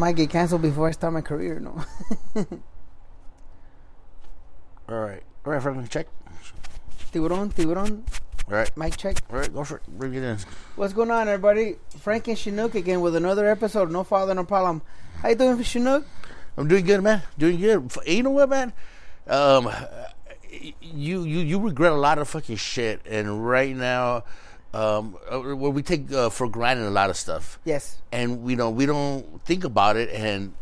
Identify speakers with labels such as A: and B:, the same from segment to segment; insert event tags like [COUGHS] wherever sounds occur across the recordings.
A: might get canceled before I start my career. No. [LAUGHS]
B: All right. All right, Franklin, check.
A: tiburon, tiburon.
B: All right.
A: Mic check.
B: All right, go for it. Bring it in.
A: What's going on, everybody? Frank and Chinook again with another episode. No father, no problem. How you doing, Chinook?
B: I'm doing good, man. Doing good. You know what, man? Um, you you you regret a lot of fucking shit, and right now, um, uh, well, we take uh, for granted a lot of stuff,
A: Yes.
B: and we don't we don't think about it. And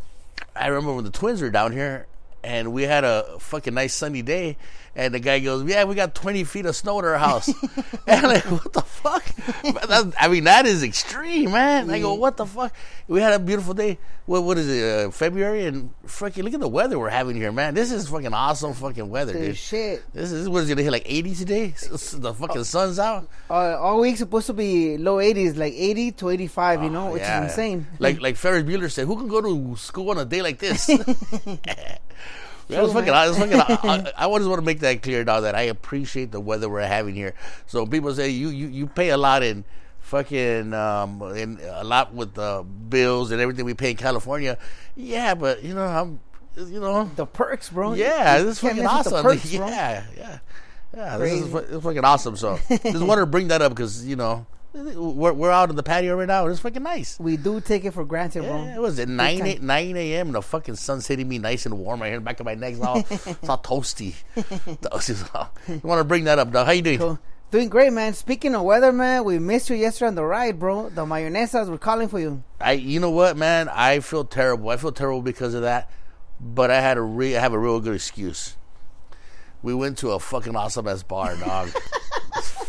B: I remember when the twins were down here, and we had a fucking nice sunny day, and the guy goes, "Yeah, we got 20 feet of snow at our house." [LAUGHS] and I'm like, "What the fuck?" I mean, that is extreme, man. I go, "What the fuck?" We had a beautiful day. What what is it? Uh, February and fucking look at the weather we're having here, man. This is fucking awesome fucking weather,
A: Dude,
B: dude.
A: shit.
B: This is what is it gonna hit like 80 today? The fucking sun's out.
A: Uh, all week supposed to be low 80s, like 80 to 85, you know, which
B: Oh, Yeah.
A: is insane.
B: Like like Ferris Bueller said, who can go to school on a day like this? [LAUGHS] [LAUGHS] That was
A: True,
B: fucking,
A: man.
B: I, [LAUGHS] I, I, I just want to make that clear now that I appreciate the weather we're having here. So people say you, you, you pay a lot in fucking um in a lot with the bills and everything we pay in California. Yeah, but you know I'm you know
A: the perks, bro.
B: yeah,
A: You
B: this is fucking
A: mess with the
B: awesome.
A: perks, [LAUGHS]
B: yeah, yeah, yeah. This is, it's fucking awesome. So just wanted to [LAUGHS] bring that up because you know we're we're out in the patio right now. It's fucking nice.
A: We do take it for granted, bro.
B: Yeah, it was at 9,
A: time.
B: a- 9 a.m. and the fucking sun's hitting me nice and warm right here in the back of my neck. It's all, it's all toasty. [LAUGHS] Oh, you want to bring that up, dog? How you doing?
A: Cool. Doing great, man. Speaking of weather, man, we missed you yesterday on the ride, bro. The mayonesas were calling for you.
B: I, you know what, man? I feel terrible. I feel terrible because of that. But I had a re- I have a real good excuse. We went to a fucking awesome ass bar, dog. [LAUGHS]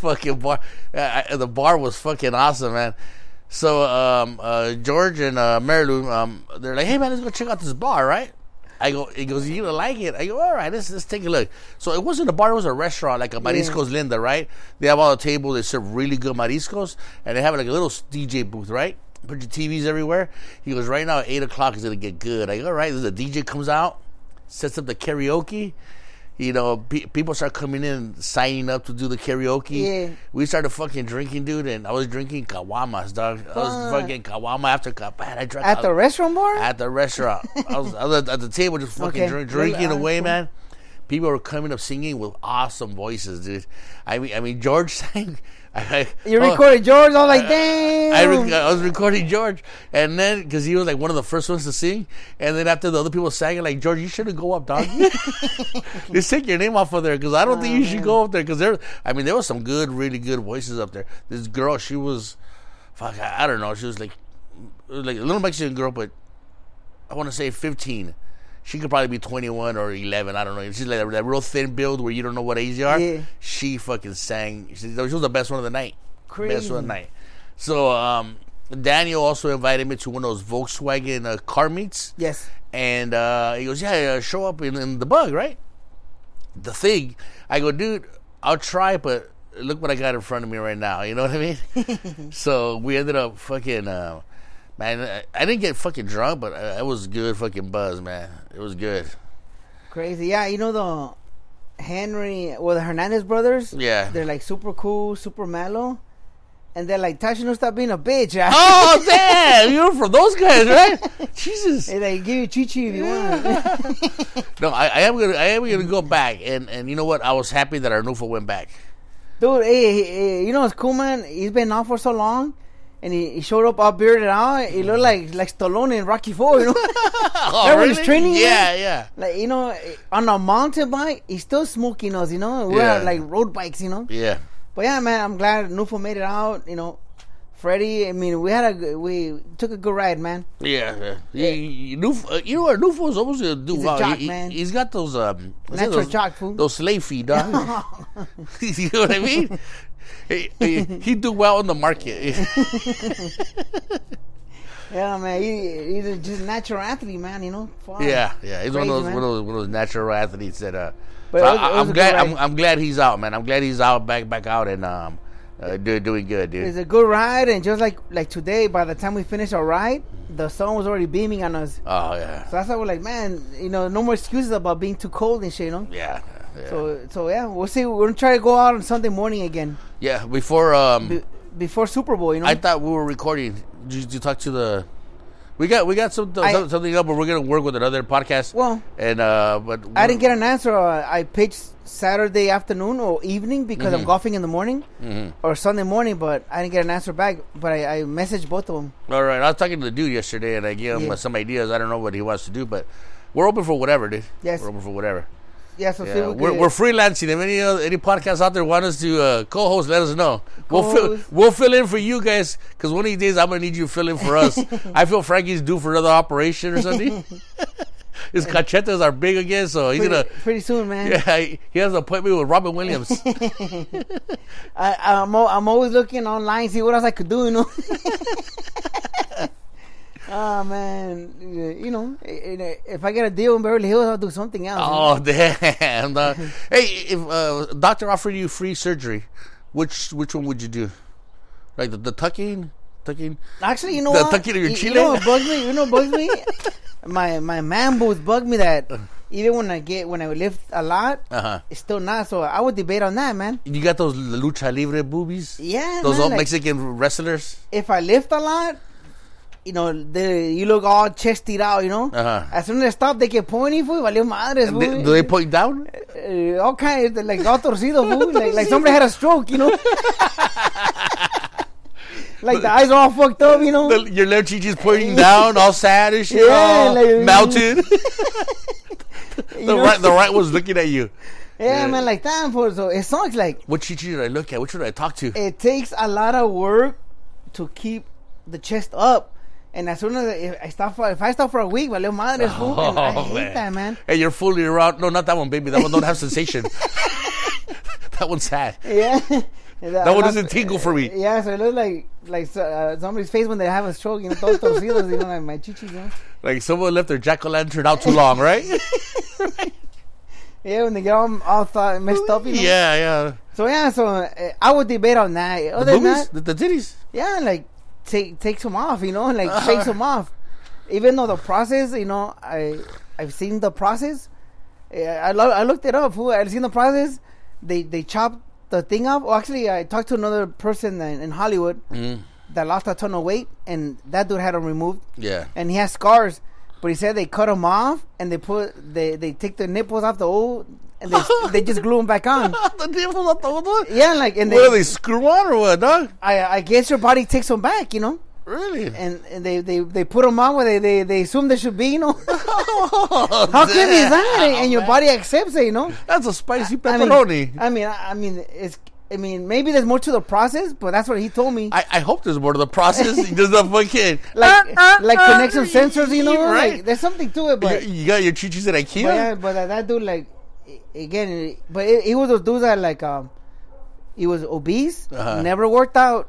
B: fucking bar. Uh, I- the bar was fucking awesome, man. So um, uh, George and uh, Marilu, um, they're like, "Hey, man, let's go check out this bar, right?" I go, he goes, "You gonna like it?" I go, "All right, let's let's take a look." So it wasn't a bar; it was a restaurant, like a Mariscos Linda, right? They have all the tables. They serve really good mariscos, and they have like a little DJ booth, right? Put your TVs everywhere. He goes, "Right now, at eight o'clock is gonna get good." I go, "All right." This The DJ comes out, sets up the karaoke. You know, pe- people start coming in, signing up to do the karaoke.
A: Yeah.
B: We started fucking drinking, dude, and I was drinking caguamas, dog. I was fucking caguama after caguama. I drank
A: At the restaurant bar?
B: at the restaurant. I was, I was at the table just [LAUGHS] fucking
A: Okay.
B: drink, drinking
A: uh,
B: away,
A: cool.
B: man. People were coming up singing with awesome voices, dude. I mean, I mean, George [LAUGHS] sang. I, I,
A: you
B: oh,
A: recorded George. I was like, damn.
B: I, rec- I was recording George, and then because he was like one of the first ones to sing, and then after the other people sang it, like George, you shouldn't go up, dog. Just [LAUGHS] [LAUGHS] take your name off of there because I don't think you should go up there because there. I mean, there was some good, really good voices up there. This girl, she was, fuck, I, I don't know, she was like, like a little Mexican girl, but I want to say fifteen. She could probably be twenty one or eleven. I don't know. She's like that, that real thin build where you don't know what age you are.
A: Yeah.
B: She fucking sang. She, she was the best one of the night. Best one of the night. So um, Daniel also invited me to one of those Volkswagen uh, car meets,
A: Yes.
B: and uh, he goes, "Yeah, uh, show up in, in the bug, right?" The thing, I go, dude, I'll try, but look what I got in front of me right now. You know what I mean? [LAUGHS] so we ended up fucking. Man, I, I didn't get fucking drunk, but it was good fucking buzz, man. It was good.
A: Crazy. Yeah, you know the Henry, well, the Hernandez brothers?
B: Yeah.
A: They're like super cool, super mellow. And they're like, Tasha, no stop being a bitch. ah."
B: Oh [LAUGHS] damn! You're from those guys, right? Jesus.
A: They like, give you chichi if you want.
B: No, I, I am gonna I am gonna go back, and and you know what? I was happy that Arnulfo went back.
A: Dude, hey, hey, you know what's cool, man? He's been off for so long. And he, he showed up all bearded out. He looked like like Stallone in Rocky Four, you know. [LAUGHS]
B: Oh,
A: when he's training you?
B: Yeah, yeah.
A: like you know, on a mountain bike, he's still smoking us, you know. We're
B: Yeah.
A: like road bikes, you know.
B: Yeah.
A: But yeah, man, I'm glad Nufo made it out. You know, Freddie. I mean, we had a we took a good ride, man.
B: Yeah, yeah. He, he, Nuf- uh, you know what Nufo is almost gonna do?
A: He's a jock,
B: he,
A: man.
B: has got those um,
A: Natural
B: those,
A: jock, fool.
B: those slave feet, dog. [LAUGHS] [LAUGHS] you know what I mean? He, he, he do well in the market. [LAUGHS]
A: Yeah, man, he, he's a just natural athlete, man. You know.
B: Yeah, yeah. He's one of those
A: man.
B: one of those one of those natural athletes that. Uh,
A: But
B: so
A: was-
B: I, am glad. I'm. I'm glad he's out, man. I'm glad he's out, back back out, and um, uh, do, doing good, dude.
A: It's a good ride, and just like like today, by the time we finished our ride, the sun was already beaming on us.
B: Oh yeah,
A: So that's why we're like, man, you know, no more excuses about being too cold and shit, you know.
B: yeah, yeah.
A: So so yeah, we'll see. We're gonna try to go out on Sunday morning again
B: yeah. Before um,
A: be, before Super Bowl, you know.
B: I thought we were recording. Did you, did you talk to the? We got we got some,
A: I-
B: something up, but we're gonna work with another podcast.
A: Well,
B: and uh, but
A: I didn't get an answer. Uh, I pitched Saturday afternoon or evening because
B: Mm-hmm.
A: I'm golfing in the morning, or Sunday morning, but I didn't get an answer back. But I, I messaged both of them.
B: All right, I was talking to the dude yesterday, and I gave him
A: Yeah.
B: some ideas. I don't know what he wants to do, but we're open for whatever, dude.
A: Yes.
B: we're open for whatever.
A: Yeah, so
B: Yeah,
A: we
B: we're, we're freelancing. If any uh, any podcasts out there want us to uh, co-host, let us know. We'll fill, we'll fill in for you guys because one of these days I'm gonna need you to fill in for us. [LAUGHS] I feel Frankie's due for another operation or something. [LAUGHS] His cachetas are big again, so he's
A: pretty,
B: gonna.
A: pretty soon, man. [LAUGHS]
B: Yeah, he he has an appointment with Robin Williams.
A: I, I'm, I'm always looking online, see what else I could do, you know. Oh man, you know, i- if I get a deal in Beverly Hills, I'll do something else.
B: oh [LAUGHS] damn! dog. hey, if uh, doctor offered you free surgery, which which one would you do? Like the, the tucking, tucking.
A: Actually, you know
B: The
A: what?
B: tucking of your
A: you, you know what bugs me? You know what bugs me? [LAUGHS] my my man boobs bug me that even when I get when I lift a lot,
B: Uh huh.
A: it's still not. So I would debate on that, man.
B: You got those lucha libre boobies.
A: Yeah,
B: Those
A: man,
B: old
A: like-
B: Mexican wrestlers.
A: If I lift a lot, you know, they, you look all chested out, you know.
B: Uh-huh.
A: As soon as I stop, they get pointy, fool. Valió madres,
B: They,
A: fool.
B: do they point down?
A: Uh, all kinds, like all torcido, fool. [LAUGHS] like, like somebody had a stroke, you know. [LAUGHS] like the eyes are all fucked up, you know.
B: The, your left cheek is pointing down, all sad and shit,
A: Yeah, like-
B: melted. [LAUGHS]
A: You
B: the right, the right was looking at you.
A: yeah, man, like that, fool. So it sucks. Like
B: What cheek did I look at? Which one did I talk to?
A: it takes a lot of work to keep the chest up. And as soon as I, stop for if I stop for a week, valió madres, fool. and I
B: Oh,
A: hate
B: man.
A: that, man.
B: Hey, you're fooling around. No, not that one, baby. That one don't have sensation. [LAUGHS] that one's sad.
A: Yeah.
B: That one doesn't tingle for me.
A: Yeah, so it looks like like uh, somebody's face when they have a stroke, you know, todos torcidos, you know, like my chichis, you know.
B: Like someone left their jack o' lantern out too long, right? [LAUGHS]
A: Yeah, when they get all, all thought, messed up, you know.
B: yeah, yeah.
A: So yeah, so uh, I would debate on that.
B: The
A: Other than
B: boobies,
A: that,
B: the, the titties.
A: yeah, like take take some off, you know, like shake them off. Even though the process, you know, I I've seen the process. Yeah, I lo- I looked it up. I've seen the process. They they chop the thing off. Well, actually, I talked to another person in, in Hollywood
B: Mm,
A: that lost a ton of weight, and that dude had them removed,
B: yeah.
A: and he has scars. But he said they cut them off, and they put they they take the nipples off the old, and they they just glue them back on. [LAUGHS]
B: the nipples on the one?
A: Yeah, like and
B: What are
A: they,
B: they screw on or what, dog?
A: I I guess your body takes them back, you know.
B: Really?
A: and, and they, they, they put them on where they, they, they assume they should be, you know.
B: How [LAUGHS] oh,
A: How creepy is that? And, and your oh, body accepts it, you know.
B: That's a spicy
A: I mean,
B: pepperoni.
A: I mean, I I mean, it's. I mean, maybe there's more to the process, but that's what he told me.
B: I, I hope there's more to the process. He does not fucking [LAUGHS]
A: like, ah, ah, like ah, connect some sensors, you know.
B: Right.
A: Like, there's something to it, but,
B: you got your chichis at IKEA.
A: but yeah, but that, that dude, like, i- again, but he was a dude that like, um, he was obese,
B: Uh-huh.
A: never worked out.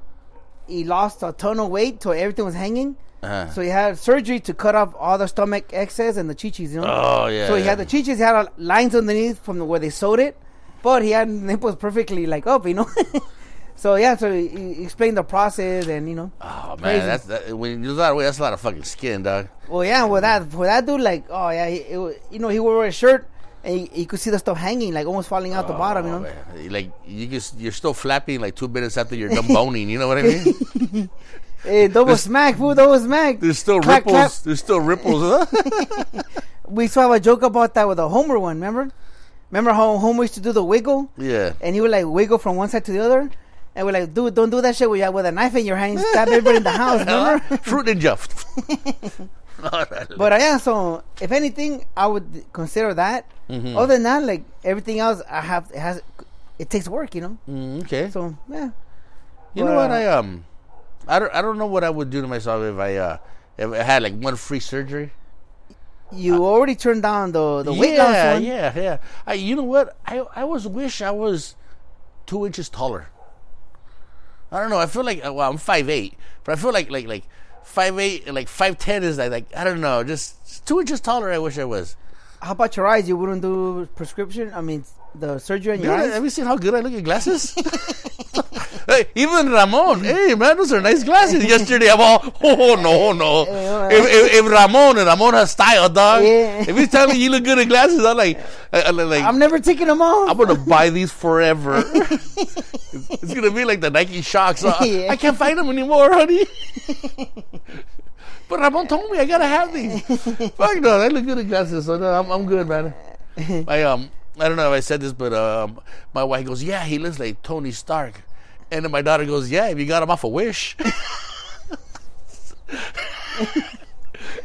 A: He lost a ton of weight, so everything was hanging.
B: Uh-huh.
A: So he had surgery to cut off all the stomach excess and the chichis, you know.
B: Oh yeah.
A: So he
B: yeah.
A: had the chichis, he had lines underneath from the, where they sewed it, but he had [LAUGHS] nipples perfectly like up, you know. [LAUGHS] so yeah, so he, he explained the process and you know.
B: Oh man,
A: Crazy.
B: that's that, when you lose of weight. That's a lot of fucking skin, dog.
A: Well, yeah, with that with that dude, like, oh yeah, he, it, you know, he wore a shirt and he, he could see the stuff hanging, like almost falling out the bottom, you
B: Oh,
A: know.
B: man. Like you just you're still flapping like two minutes after you're done boning. You know what I mean? [LAUGHS]
A: Hey, double smack, fool, double smack.
B: There's still
A: Clap,
B: ripples.
A: clap.
B: There's still ripples. Huh? [LAUGHS]
A: We used to have a joke about that with the Homer one, remember? Remember how Homer used to do the wiggle?
B: yeah.
A: and he would like wiggle from one side to the other. And we're like, dude, don't do that shit with, with a knife in your hand. Stab everybody in the house, [LAUGHS] remember?
B: Fruit ninja. [LAUGHS]
A: but uh, yeah, so if anything, I would consider that.
B: Mhm.
A: Other than that, like everything else, I have it has it takes work, you know.
B: Mm, okay.
A: So yeah,
B: You know what?
A: uh,
B: I um, I don't I don't know what I would do to myself if I uh if I had like one free surgery.
A: you already turned down the the weight loss
B: yeah,
A: one.
B: yeah, yeah. I, you know what? I I was wish I was two inches taller. I don't know. I feel like uh, well, I'm five eight, but I feel like like like five eight, like five ten is like like I don't know, just two inches taller. I wish I was.
A: How about your eyes? You wouldn't do prescription? I mean, the surgery on your
B: Dude,
A: eyes.
B: have you seen how good I look in glasses? [LAUGHS] hey, even Ramon, hey man, those are nice glasses. [LAUGHS] Yesterday, I'm all, [LAUGHS] oh no, no. If, if, if Ramon and Ramon has style, dog.
A: Yeah.
B: If he's telling me you look good in glasses, I'm like, I, I'm like,
A: I'm never taking them off.
B: I'm gonna buy these forever. [LAUGHS] it's, it's gonna be like the Nike Shox. Uh,
A: Yeah.
B: I can't find them anymore, honey. But Ramon told me I gotta have these. Fuck no, they look good in glasses, so no, I'm, I'm good, man. I um, I don't know if I said this, but um, my wife goes, "Yeah, he looks like Tony Stark," and then my daughter goes, "Yeah, if you got him off a Wish."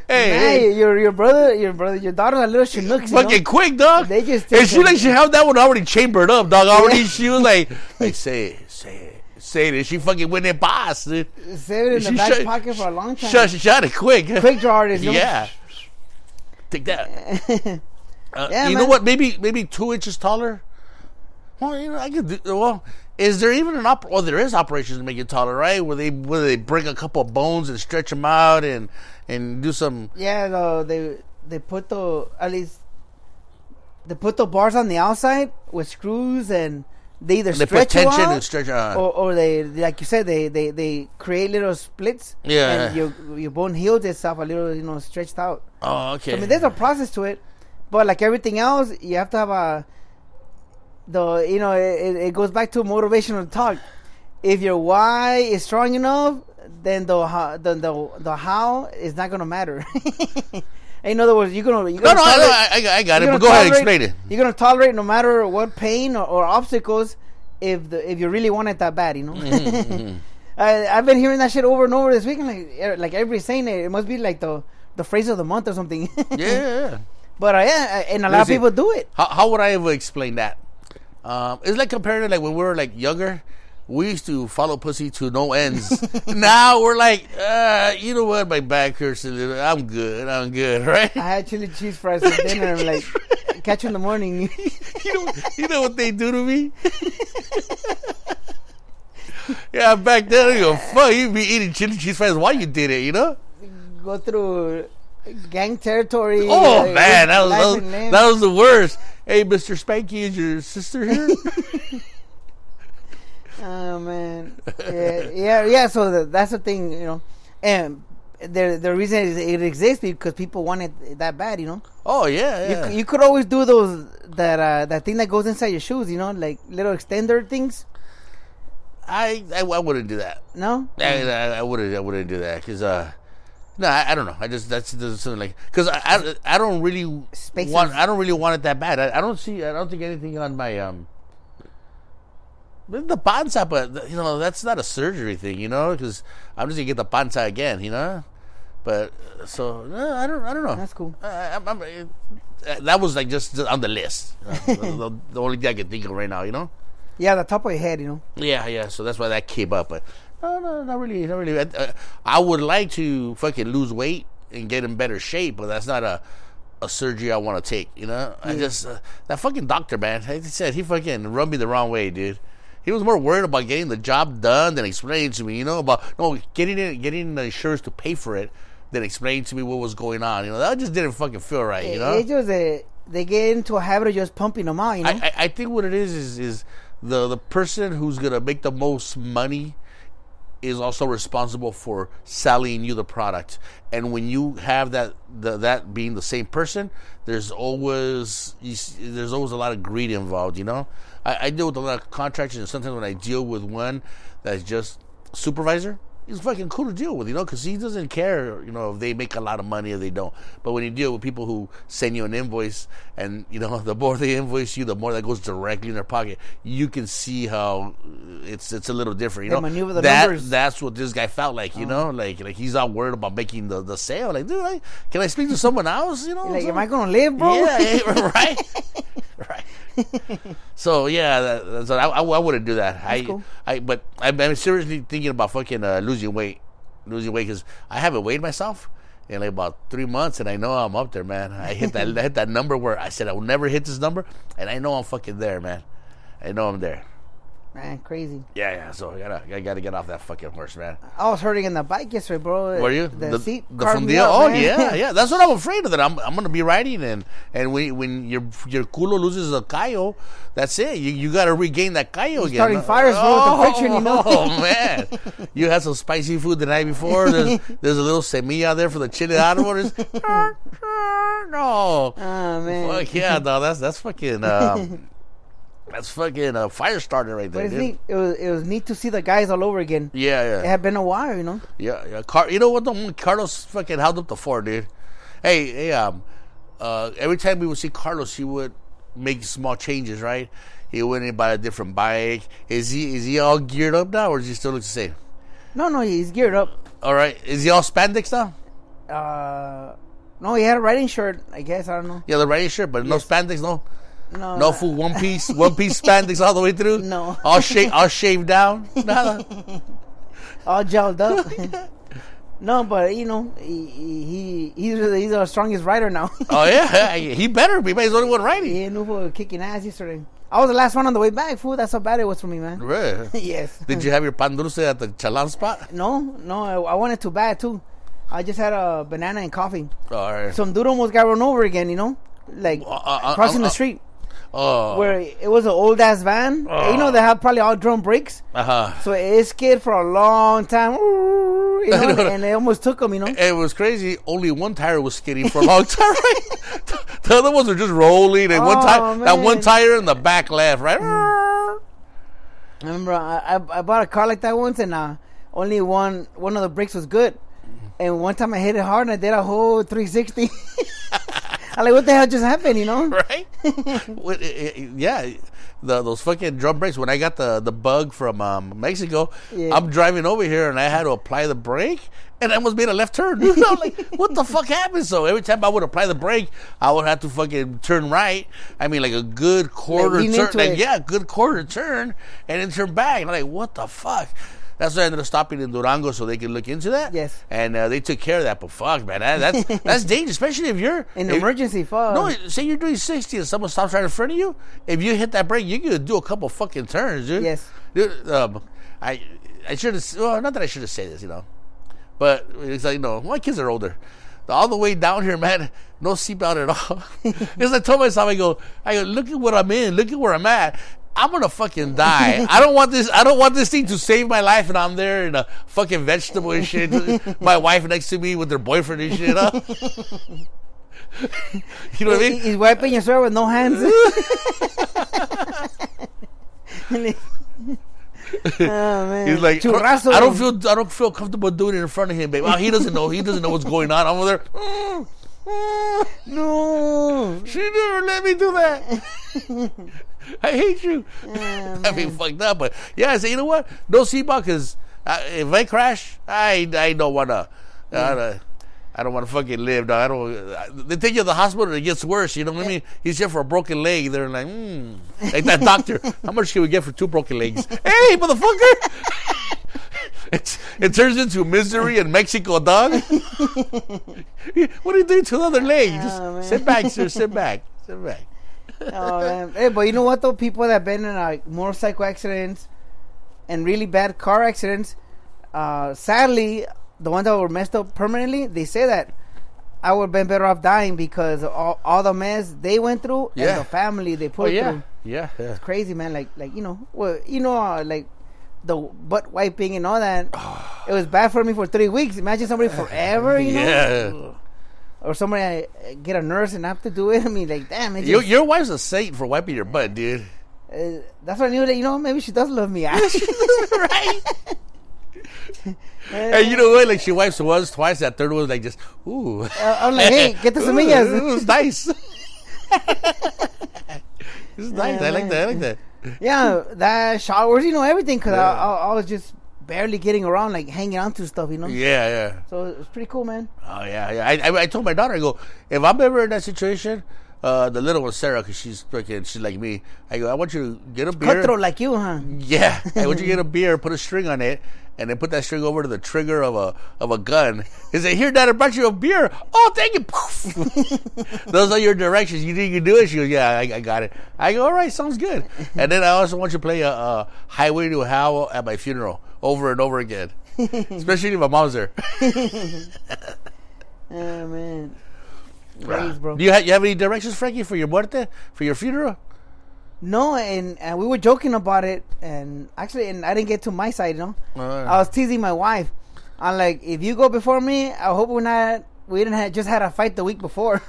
B: hey,
A: Hey, your your brother, your brother, your daughter's a little chinooks. you
B: fucking
A: know?
B: quick, dog.
A: They just
B: and she like she had that one already chambered up, dog. Already,
A: Yeah.
B: she was like, [LAUGHS] like say it, say it, say it. And she fucking went in boss, dude.
A: Save it in the back pocket for a long time.
B: Shut, she shot it quick.
A: Quick draw artist.
B: Yeah. Take that. [LAUGHS] Uh,
A: Yeah,
B: you know what? Maybe maybe two inches taller. Well, you know, I could. Do, well, is there even an op? Well, there is operations to make you taller, right? Where they where they bring a couple of bones and stretch them out and and do some.
A: Yeah, though they they put the at least they put the bars on the outside with screws and they either
B: They
A: stretch
B: put tension
A: out,
B: and stretch. Uh,
A: or, or they like you said they, they, they create little splits.
B: Yeah.
A: and your your bone heals itself a little, you know, stretched out.
B: oh, okay.
A: I mean, there's a process to it, but like everything else, you have to have a the you know it, it goes back to motivational talk. If your why is strong enough, then the how, the, the the how is not gonna matter. [LAUGHS] In other words, you're gonna you're
B: no,
A: gonna
B: no, I,
A: tolerate-
B: I, I, I got it. But go ahead,
A: tolerate-
B: explain it.
A: You're gonna tolerate no matter what pain or, or obstacles if the if you really want it that bad, you know.
B: Mm-hmm, [LAUGHS]
A: I, I've been hearing that shit over and over this week, and like er- like everybody's saying it. It must be like the the phrase of the month or something. [LAUGHS]
B: Yeah, yeah. yeah.
A: but uh, yeah, and a lot of people do it.
B: How, how would I ever explain that? Um, it's like comparing it like when we were like younger. We used to follow pussy to no ends. [LAUGHS] now we're like, uh, you know what? My back hurts a little. I'm good. I'm good, [LAUGHS] right?
A: I had chili cheese fries for dinner. I'm like, [LAUGHS] catch you in the morning.
B: you know, you know what they do to me? yeah, back then you go, fuck, you be eating chili cheese fries while you did it, you know?
A: Go through gang territory.
B: Oh
A: uh,
B: man, that was, that was that was the worst. Hey, Mister Spanky, is your sister here? [LAUGHS]
A: Oh man, yeah, yeah, yeah. So the, that's the thing, you know, and the the reason it, it exists because people want it that bad, you know.
B: oh yeah,
A: You,
B: yeah.
A: c- you could always do those that uh, that thing that goes inside your shoes, you know, like little extender things.
B: I, I I wouldn't do that.
A: No,
B: I, I, I wouldn't I wouldn't do that because uh no I, I don't know I just that's, that's something like because I, I I don't really
A: Spaces.
B: want I don't really want it that bad I, I don't see I don't think anything on my um the panza but you know that's not a surgery thing you know because I'm just gonna get the panza again you know but uh, so no, I don't I don't know
A: That's cool.
B: I, I'm, I'm, uh, that was like just, just on the list uh, [LAUGHS] the, the only thing I can think of right now you know.
A: yeah, the top of your head, you know.
B: Yeah, yeah. So that's why that came up. But no, no, not really, not really. Uh, I would like to fucking lose weight and get in better shape, but that's not a a surgery I want to take. You know, I just uh, that fucking doctor man. Like I said, he fucking rubbed me the wrong way, dude. He was more worried about getting the job done than explaining to me. You know about no getting it, getting the insurance to pay for it, than explaining to me what was going on. You know, that just didn't fucking feel right. You know,
A: just uh, they get into a habit of just pumping them out, you know.
B: I, I, I think what it is is is the the person who's gonna make the most money is also responsible for selling you the product. And when you have that the, that being the same person, there's always you, there's always a lot of greed involved. You know, I, I deal with a lot of contractors, and sometimes when I deal with one that's just supervisor. He's fucking cool to deal with, you know, because he doesn't care, you know, if they make a lot of money or they don't. But when you deal with people who send you an invoice, and you know, [LAUGHS] the more they invoice you, the more that goes directly in their pocket. You can see how it's it's a little different, you
A: They
B: know.
A: maneuver the
B: that
A: numbers.
B: that's what this guy felt like, you uh-huh. know, like like he's not worried about making the, the sale. Like, dude, like, can I speak to someone else? You know,
A: like, am I gonna live, bro?
B: yeah, [LAUGHS] right. [LAUGHS] [LAUGHS] So yeah, that, that's, I, I, I wouldn't do that. I,
A: cool.
B: I, but I'm, I'm seriously thinking about fucking uh, losing weight, losing weight because I haven't weighed myself in like about three months, and I know I'm up there, man. I hit that, [LAUGHS] I hit that number where I said I will never hit this number, and I know I'm fucking there, man. I know I'm there.
A: Man, crazy.
B: Yeah, yeah. So I gotta, I gotta get off that fucking horse, man.
A: I was hurting in the bike yesterday, bro.
B: Were you
A: The, seat
B: the from the
A: up,
B: oh
A: man.
B: yeah yeah that's what I'm [LAUGHS] afraid of that I'm I'm gonna be riding and and when when your your culo loses a callo that's it you you gotta regain that callo again
A: starting fires, bro, with the
B: oh,
A: friction, you know?
B: oh [LAUGHS] man you had some spicy food the night before there's [LAUGHS] there's a little semilla there for the chili árbol no
A: Oh man.
B: Fuck yeah, no, that's that's fucking. Um, That's fucking a fire starter right there.
A: But it's
B: dude.
A: neat. It was it was neat to see the guys all over again.
B: Yeah, yeah.
A: It had been a while, you know.
B: Yeah, yeah. Car- you know what? The Carlos fucking held up the fort, dude. Hey, hey, um, uh, every time we would see Carlos, he would make small changes, right? He went and buy a different bike. Is he is he all geared up now, or does he still look the same?
A: No, no, he's geared up.
B: All right, is he all spandex now?
A: Uh, no, he had a riding shirt. I guess I don't know.
B: Yeah, the riding shirt, but no spandex, no,
A: No,
B: no full one piece, one piece [LAUGHS] spandex all the way through.
A: No.
B: all shaved, all shaved down. Nada. [LAUGHS]
A: all gelled up. [LAUGHS] no, but you know, he, he he's he's our strongest rider now.
B: oh yeah, he better be. He's the only one riding.
A: yeah, no for kicking ass yesterday. I was the last one on the way back, fool. That's how bad it was for me, man.
B: Really?
A: yes.
B: Did you have your pan dulce at the chalan spot?
A: No, no, I, I wanted too bad too. I just had a banana and coffee.
B: All right.
A: Some dude almost got run over again, you know, like
B: Uh, uh,
A: crossing
B: uh,
A: the
B: uh,
A: street
B: Oh.
A: where it was an old ass van. You know, they have probably all drum brakes,
B: Uh huh.
A: so it skid for a long time. [LAUGHS] You [LAUGHS] know, and it almost took them, you know.
B: It was crazy. Only one tire was skidding for a long [LAUGHS] time. Right? the other ones were just rolling, and one
A: Oh,
B: tire, that one tire in the back left, right?
A: I remember I, I, I bought a car like that once, and uh, only one one of the brakes was good. And one time I hit it hard, and I did a whole 360. I'm like, what the hell just happened, you know? [LAUGHS]
B: right? It- it- yeah, the, those fucking drum brakes. When I got the, the bug from um, Mexico,
A: Yeah.
B: I'm driving over here and I had to apply the brake, and I almost made a left turn. [LAUGHS] I'm like, what the fuck happened? So every time I would apply the brake, I would have to fucking turn right. I mean, like a good quarter
A: lean
B: turn, like, yeah, good quarter turn, and then turn back. And I'm like, what the fuck? That's why I ended up stopping in Durango so they could look into that.
A: Yes.
B: and uh, they took care of that. But fuck, man, that, that's [LAUGHS] that's dangerous, especially if you're
A: In
B: if-
A: emergency, fuck.
B: no, say you're doing 60 and someone stops right in front of you. If you hit that brake, you can do a couple fucking turns, dude.
A: Yes.
B: Dude, um, I I should have, well, not that I should have said this, you know. But it's like, no, my kids are older. All the way down here, man, no seatbelt at all. [LAUGHS] Because I told myself, I go, I go, look at what I'm in, look at where I'm at. I'm gonna fucking die. I don't want this. I don't want this thing to save my life, and I'm there in a fucking vegetable and shit. my wife next to me with her boyfriend and shit. Huh? [LAUGHS] you know what I mean?
A: He's wiping your sweat with no hands. [LAUGHS] oh man,
B: He's like,
A: churraso.
B: I don't feel, I don't feel comfortable doing it in front of him, babe. Oh, he doesn't know. He doesn't know what's going on. I'm over there. "Mm, [LAUGHS]
A: No.
B: she never let me do that. [LAUGHS] I hate you.
A: Yeah, [LAUGHS]
B: I mean, fucked up. But yeah, I say, you know what? No seatbelt because uh, if I crash, I I don't wanna. Uh, I don't want to fucking live. Dog. I don't. They take you to the hospital. and It gets worse. You know what I mean? He's here for a broken leg. They're like, mm. like that doctor. How much can we get for two broken legs? hey, motherfucker! It's, it turns into misery in Mexico, dog. [LAUGHS] what are you doing to the other leg? Just
A: Oh,
B: sit back, sir. Sit back. Sit back.
A: Oh man. Hey, but you know what though? People that have been in like motorcycle accidents and really bad car accidents, uh, sadly, the ones that were messed up permanently, they say that I would have been better off dying because of all, all the mess they went through
B: Yeah.
A: and the family they
B: Oh
A: put
B: yeah,
A: through.
B: yeah, yeah.
A: It's crazy man, like like you know, well you know uh, like the butt wiping and all that. it was bad for me for three weeks. Imagine somebody forever, you know.
B: Yeah.
A: Or somebody uh, get a nurse and I have to do it. [LAUGHS] I mean, like, damn, it
B: Your, your wife's a saint for wiping your butt, dude.
A: uh, that's when I knew that, you know, maybe she does love me. [LAUGHS]
B: right? [LAUGHS] And you know what? Like she wipes once, twice. That third one, like just ooh.
A: Uh, I'm like, hey, get the semillas.
B: It was nice. It's nice. I like that. I like that.
A: Yeah, that showers, you know, everything. Because I, I, I was just barely getting around, like hanging on to stuff, you know.
B: Yeah, yeah.
A: So it was pretty cool, man.
B: Oh yeah, yeah. I, I, I told my daughter, I go, if I'm ever in that situation, uh, the little one Sarah, because she's freaking, she's like me. I go, I want you to get a beer.
A: Cutthroat like you, huh?
B: Yeah, [LAUGHS] I want you to get a beer, put a string on it, and then put that string over to the trigger of a of a gun. He said, "Here, Dad, I brought you a beer." Oh, thank you. Poof. [LAUGHS] Those are your directions. You think you can do it? She goes, "Yeah, I, I got it." I go, "All right, sounds good." [LAUGHS] And then I also want you to play a, a "Highway to Hell" at my funeral over and over again, [LAUGHS] especially if my mom's there.
A: Oh, man. Praise, bro.
B: Do you have you have any directions, Frankie, for your muerte, for your funeral?
A: No, and, and we were joking about it, and actually, and I didn't get to my side, you know.
B: Uh.
A: I was teasing my wife. I'm like, if you go before me, I hope we're not. We didn't have, just had a fight the week before.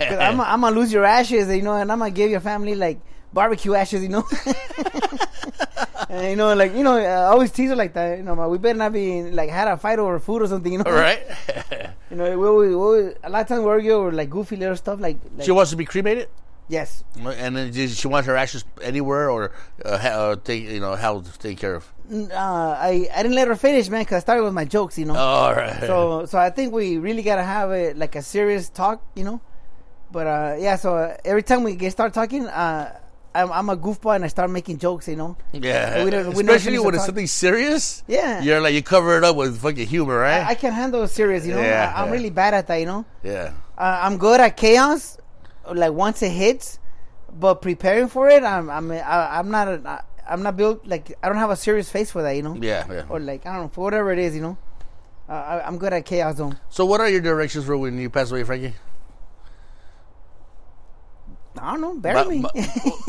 A: I'm, I'm gonna lose your ashes, you know, and I'm gonna give your family like barbecue ashes, you know. [LAUGHS] and you know, like you know, I always tease her like that. You know, we better not be like had a fight over food or something. You know,
B: All right. [LAUGHS]
A: You know, we always, we a lot of times we argue over like goofy little stuff. Like, like
B: she wants to be cremated,
A: yes,
B: and then does she wants her ashes anywhere or uh, ha- uh, take you know how to take care of.
A: Uh, I I didn't let her finish, man, because I started with my jokes. You know.
B: All right.
A: So so I think we really gotta have a like a serious talk, you know. But uh, yeah, so uh, every time we get start talking, uh, I'm, I'm a goofball and I start making jokes, you know.
B: yeah,
A: we don't- we
B: especially when it's something serious.
A: Yeah.
B: You're like you cover it up with fucking humor, right?
A: I, I can handle serious, you know.
B: Yeah,
A: I, I'm
B: yeah.
A: really bad at that, you know.
B: yeah.
A: Uh, I'm good at chaos, like once it hits, but preparing for it, I'm I'm I, I'm not a, I'm not built like I don't have a serious face for that, you know.
B: Yeah, yeah.
A: Or like I don't know for whatever it is, you know. Uh, I, I'm good at chaos though.
B: So, what are your directions for when you pass away, Frankie?
A: I don't know, bury
B: But-
A: me.
B: but-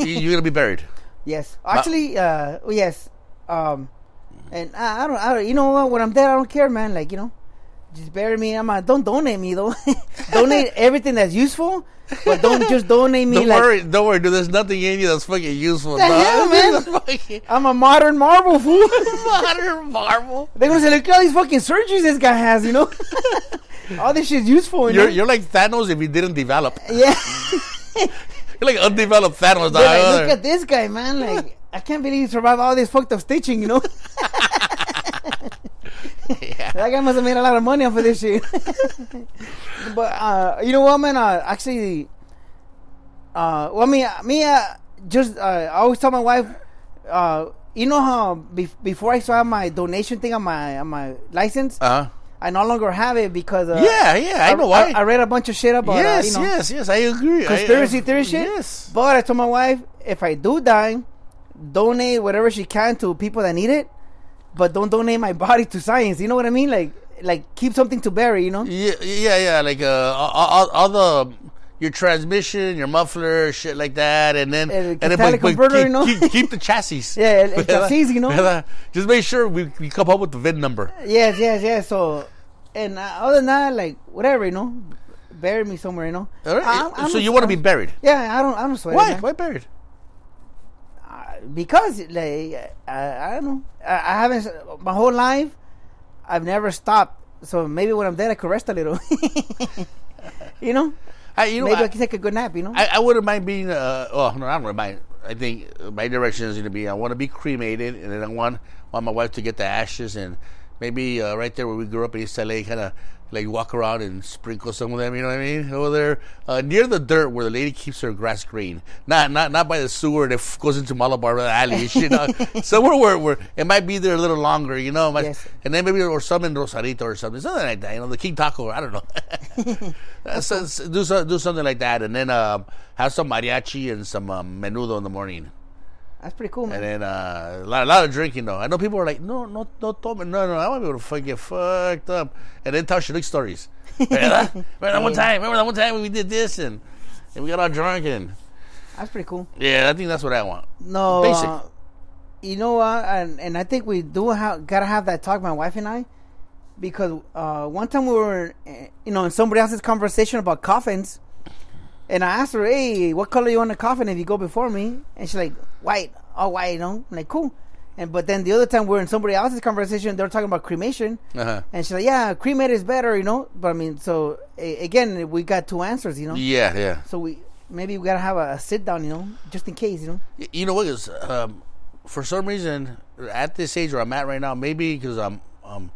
B: [LAUGHS] you- you're gonna be buried.
A: Yes, actually, uh, yes, um, and I, I don't, I don't, you know what? When I'm dead, I don't care, man. Like you know, just bury me. I'm not, don't donate me though. [LAUGHS] donate everything that's useful, but don't just donate me.
B: Don't
A: like
B: worry, don't worry, dude. There's nothing in you that's fucking useful.
A: The hell, [LAUGHS] man?
B: Fucking
A: I'm a modern marvel fool. [LAUGHS]
B: modern marvel.
A: They're gonna say, look at all these fucking surgeries this guy has. You know, all this shit's useful. You
B: You're
A: know?
B: you're like Thanos if he didn't develop.
A: yeah.
B: You're like undeveloped Thanos.
A: Like, look at this guy, man. Like, I can't believe he survived all this fucked up stitching. You know.
B: Yeah.
A: That guy must have made a lot of money off of this shit. [LAUGHS] but uh, you know what, man? Uh, actually, uh, well, me, me, uh, just uh, I always tell my wife, uh, you know how be- before I saw my donation thing on my on my license,
B: Uh huh.
A: I no longer have it because uh,
B: Yeah, yeah, I know why.
A: I, read a bunch of shit about
B: yes,
A: uh, you know,
B: yes, yes. I agree. I-
A: conspiracy
B: I-
A: theory shit.
B: Yes.
A: But I told my wife if I do die, donate whatever she can to people that need it, but don't donate my body to science. You know what I mean? Like, like keep something to bury. You know?
B: Yeah, yeah, yeah. Like uh, all, all, all the your transmission, your muffler, shit like that, and then
A: El
B: and then
A: catalytic converter,
B: keep,
A: you know?
B: keep, keep [LAUGHS] the chassis.
A: Yeah, el- el [LAUGHS] chasis, you know?
B: Just make sure we, we come up with the VIN number.
A: Yes, yes, yes. So, and uh, other than that, like whatever, you know, bury me somewhere, you know.
B: All right.
A: I'm- I'm
B: so you want to be buried?
A: Yeah, I don't. I don't sweat.
B: Why?
A: Man.
B: Why buried?
A: Because like I, I don't know. I, I haven't my whole life. I've never stopped. So maybe when I'm dead, I could rest a little. [LAUGHS] you know,
B: I, you know,
A: maybe I,
B: I,
A: can take a good nap. You know.
B: I, I wouldn't mind being. Uh, oh no, I don't mind. I think my direction is going to be. I want to be cremated, and then I want want my wife to get the ashes, and maybe uh, right there where we grew up in East LA, kind of like walk around and sprinkle some of them. You know what I mean? Over there uh, near the dirt where the lady keeps her grass green. Not not not by the sewer that f- goes into Malabar Alley. [LAUGHS] shit. Uh, somewhere where, where it might be there a little longer. You know. Might-
A: Yes.
B: And then maybe or some in Rosarito or something, something like that. You know, the King Taco. I don't know. [LAUGHS] Uh, so- do so, do something like that, and then um, have some mariachi and some um, menudo in the morning,
A: That's pretty cool, man.
B: and then uh, a, lot, a lot of drinking. Though I know people are like, no, no, no, tome, no, no, I want people to fucking get fucked up, and then tell Shalik stories. [LAUGHS] Remember that one time? Remember that one time when we did this and, and we got all drunk and
A: That's pretty cool.
B: yeah, I think that's what I want.
A: No,
B: Basic.
A: uh, you know what? And and I think we do have gotta have that talk, my wife and I, because uh, one time we were, eh, you know, in somebody else's conversation about coffins, and I asked her, "Hey, what color you want a coffin if you go before me?" And she's like, "White, all white." You know, I'm like cool. And but then the other time we are in somebody else's conversation, they're talking about cremation,
B: Uh-huh.
A: and she's like, "Yeah, cremate is better," you know. But I mean, so a- again, we got two answers, you know.
B: Yeah, yeah.
A: So we maybe we gotta have a, a sit down, you know, just in case, you know.
B: Y- You know what is um, for some reason at this age where I'm at right now, maybe because I'm um,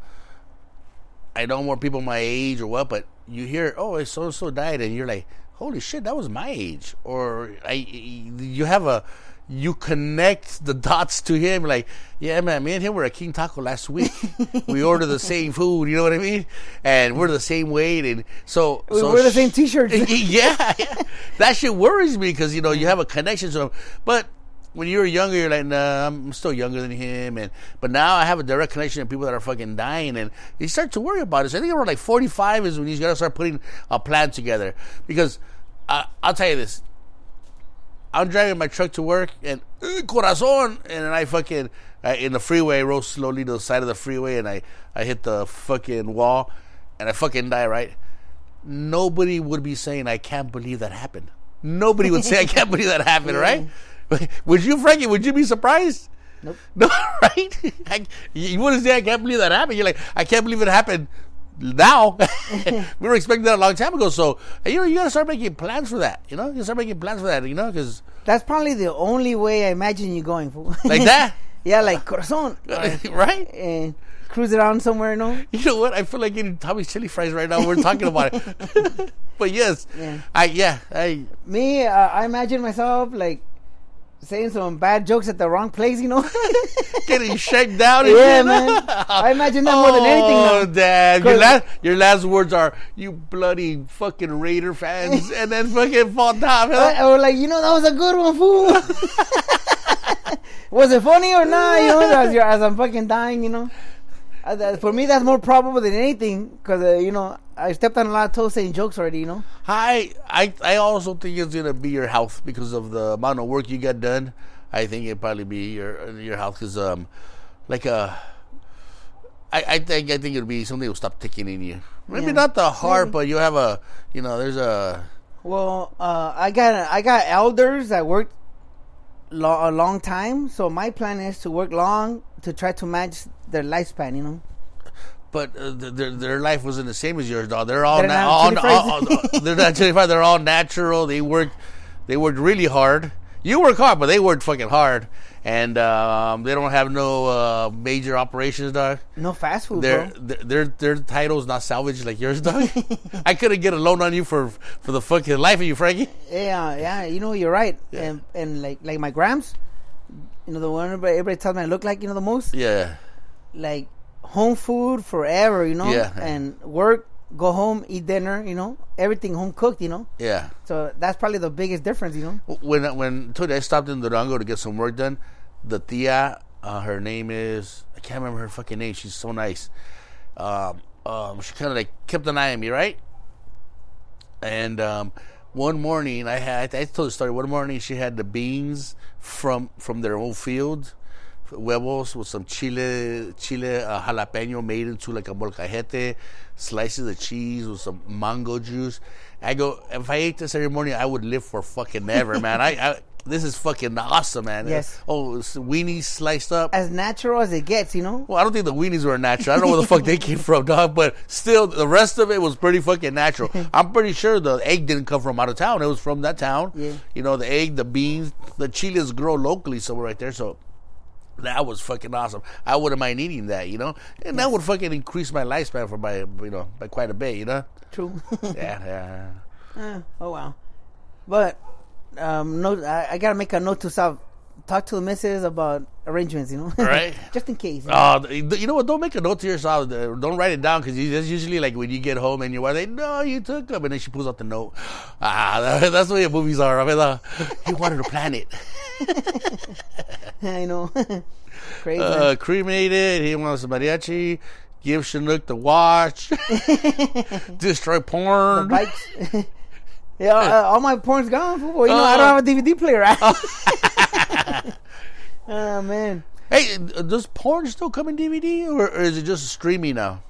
B: I know more people my age or what, but you hear oh so and so died, and you're like, holy shit, that was my age, or I you have a you connect the dots to him like yeah man me and him were at king taco last week [LAUGHS] we ordered the same food you know what i mean and we're the same weight and so
A: We
B: so
A: wear the same T-shirts. [LAUGHS]
B: yeah, yeah. that shit worries me because you know you have a connection to him. But when you were younger, you're like, nah, I'm still younger than him, and but now I have a direct connection to people that are fucking dying, and you start to worry about it. So I think around like 45 is when you gotta start putting a plan together because uh, I'll tell you this. I'm driving my truck to work and corazon, and then I fucking uh, in the freeway, I roll slowly to the side of the freeway, and I I hit the fucking wall, and I fucking die. Right? Nobody would be saying I can't believe that happened. Nobody would say I can't believe that happened, [LAUGHS] right? [LAUGHS] would you, Frankie? Would you be surprised?
A: Nope. [LAUGHS]
B: No, right? I, you wouldn't say I can't believe that happened. You're like, I can't believe it happened now. [LAUGHS] [LAUGHS] we were expecting that a long time ago. So you know, you gotta start making plans for that. You know, you start making plans for that. You know, because
A: That's probably the only way I imagine you going for. [LAUGHS]
B: like that,
A: yeah, like corazon.
B: right?
A: and cruise around somewhere, you know?
B: You know what? I feel like eating Tommy's chili fries right now. We're talking about it. but yes,
A: Yeah.
B: I yeah, I
A: Me, uh, I imagine myself like saying some bad jokes at the wrong place, you know? [LAUGHS]
B: getting shaken down.
A: Yeah, man. I imagine that more than anything
B: Oh. Dad, your last your last words are "you bloody fucking Raider fans," and then fucking fall down.
A: I, I was like, you know, that was a good one, fool. [LAUGHS] was it funny or not? You know, as, you're, as I'm fucking dying, you know? Uh, for me, that's more probable than anything because, uh, you know, I stepped on a lot of toes saying jokes already, you know?
B: I I I also think it's gonna be your health because of the amount of work you got done. I think it'd probably be your your health because um like a. I, I think I think it'll be something will stop ticking in you. Maybe
A: Yeah.
B: not the heart,
A: Maybe.
B: but you have a you know there's a
A: Well, uh, I got I got elders that worked lo- a long time, so my plan is to work long to try to match their lifespan. You know,
B: but uh, their their life wasn't the same as yours, dog. They're all,
A: They're
B: na- all, all, [LAUGHS] all- they're not chili fries. They're all natural. They work they worked really hard. You work hard, but they worked fucking hard, and um, they don't have no uh, major operations, dog.
A: no fast food,
B: Their
A: bro.
B: their their, their title's not salvaged like yours, dog. [LAUGHS] I couldn't get a loan on you for for the fucking life of you, Frankie.
A: Yeah, yeah, you know, you're right. And and like like my grams, you know, the one everybody, everybody tells me I look like, you know, the most
B: Yeah,
A: like home food forever. You know,
B: Yeah.
A: and work, go home, eat dinner. You know, everything home cooked. You know,
B: yeah.
A: so that's probably the biggest difference. You know,
B: when when today I stopped in Durango to get some work done, the tia, uh, her name is I can't remember her fucking name. She's so nice. Um, um, she kind of like kept an eye on me, right? And um, one morning I had I told the story. One morning she had the beans from from their own field, huevos with some chile chile uh, jalapeno made into like a molcajete, slices of cheese with some mango juice. I go if I ate this every morning, I would live for fucking ever, man. I, I this is fucking awesome, man.
A: Yes.
B: Oh, weenies sliced up.
A: as natural as it gets. You know,
B: Well, I don't think the weenies were natural. I don't know where the fuck they came from, dog. But still, the rest of it was pretty fucking natural. [LAUGHS] I'm pretty sure the egg didn't come from out of town. It was from that town.
A: Yeah.
B: You know, the egg, the beans, the chiles grow locally somewhere right there. So that was fucking awesome. I wouldn't mind eating that, you know, and that would fucking increase my lifespan for by you know by quite a bit, you know.
A: true. [LAUGHS]
B: Yeah, yeah.
A: Uh, oh wow. But um, no, I, I gotta make a note to stop. Talk to the missus about arrangements, you know,
B: Right. [LAUGHS]
A: Just in case. you know?
B: Oh, you know what? Don't make a note to yourself. uh, Don't write it down because that's usually like when you get home and your wife, like, no, you took them, and then she pulls out the note. Ah, [LAUGHS] that's the way movies are. I mean, uh, he wanted to plan it.
A: I know. [LAUGHS] Crazy.
B: Uh, cremated. He wants a mariachi. Give Chinook the watch. Destroy porn.
A: Bikes. yeah, uh, all my porn's gone. You know, I don't have a DVD player. Right? [LAUGHS] oh man,
B: Hey, does porn still come in DVD or, or is it just streaming now?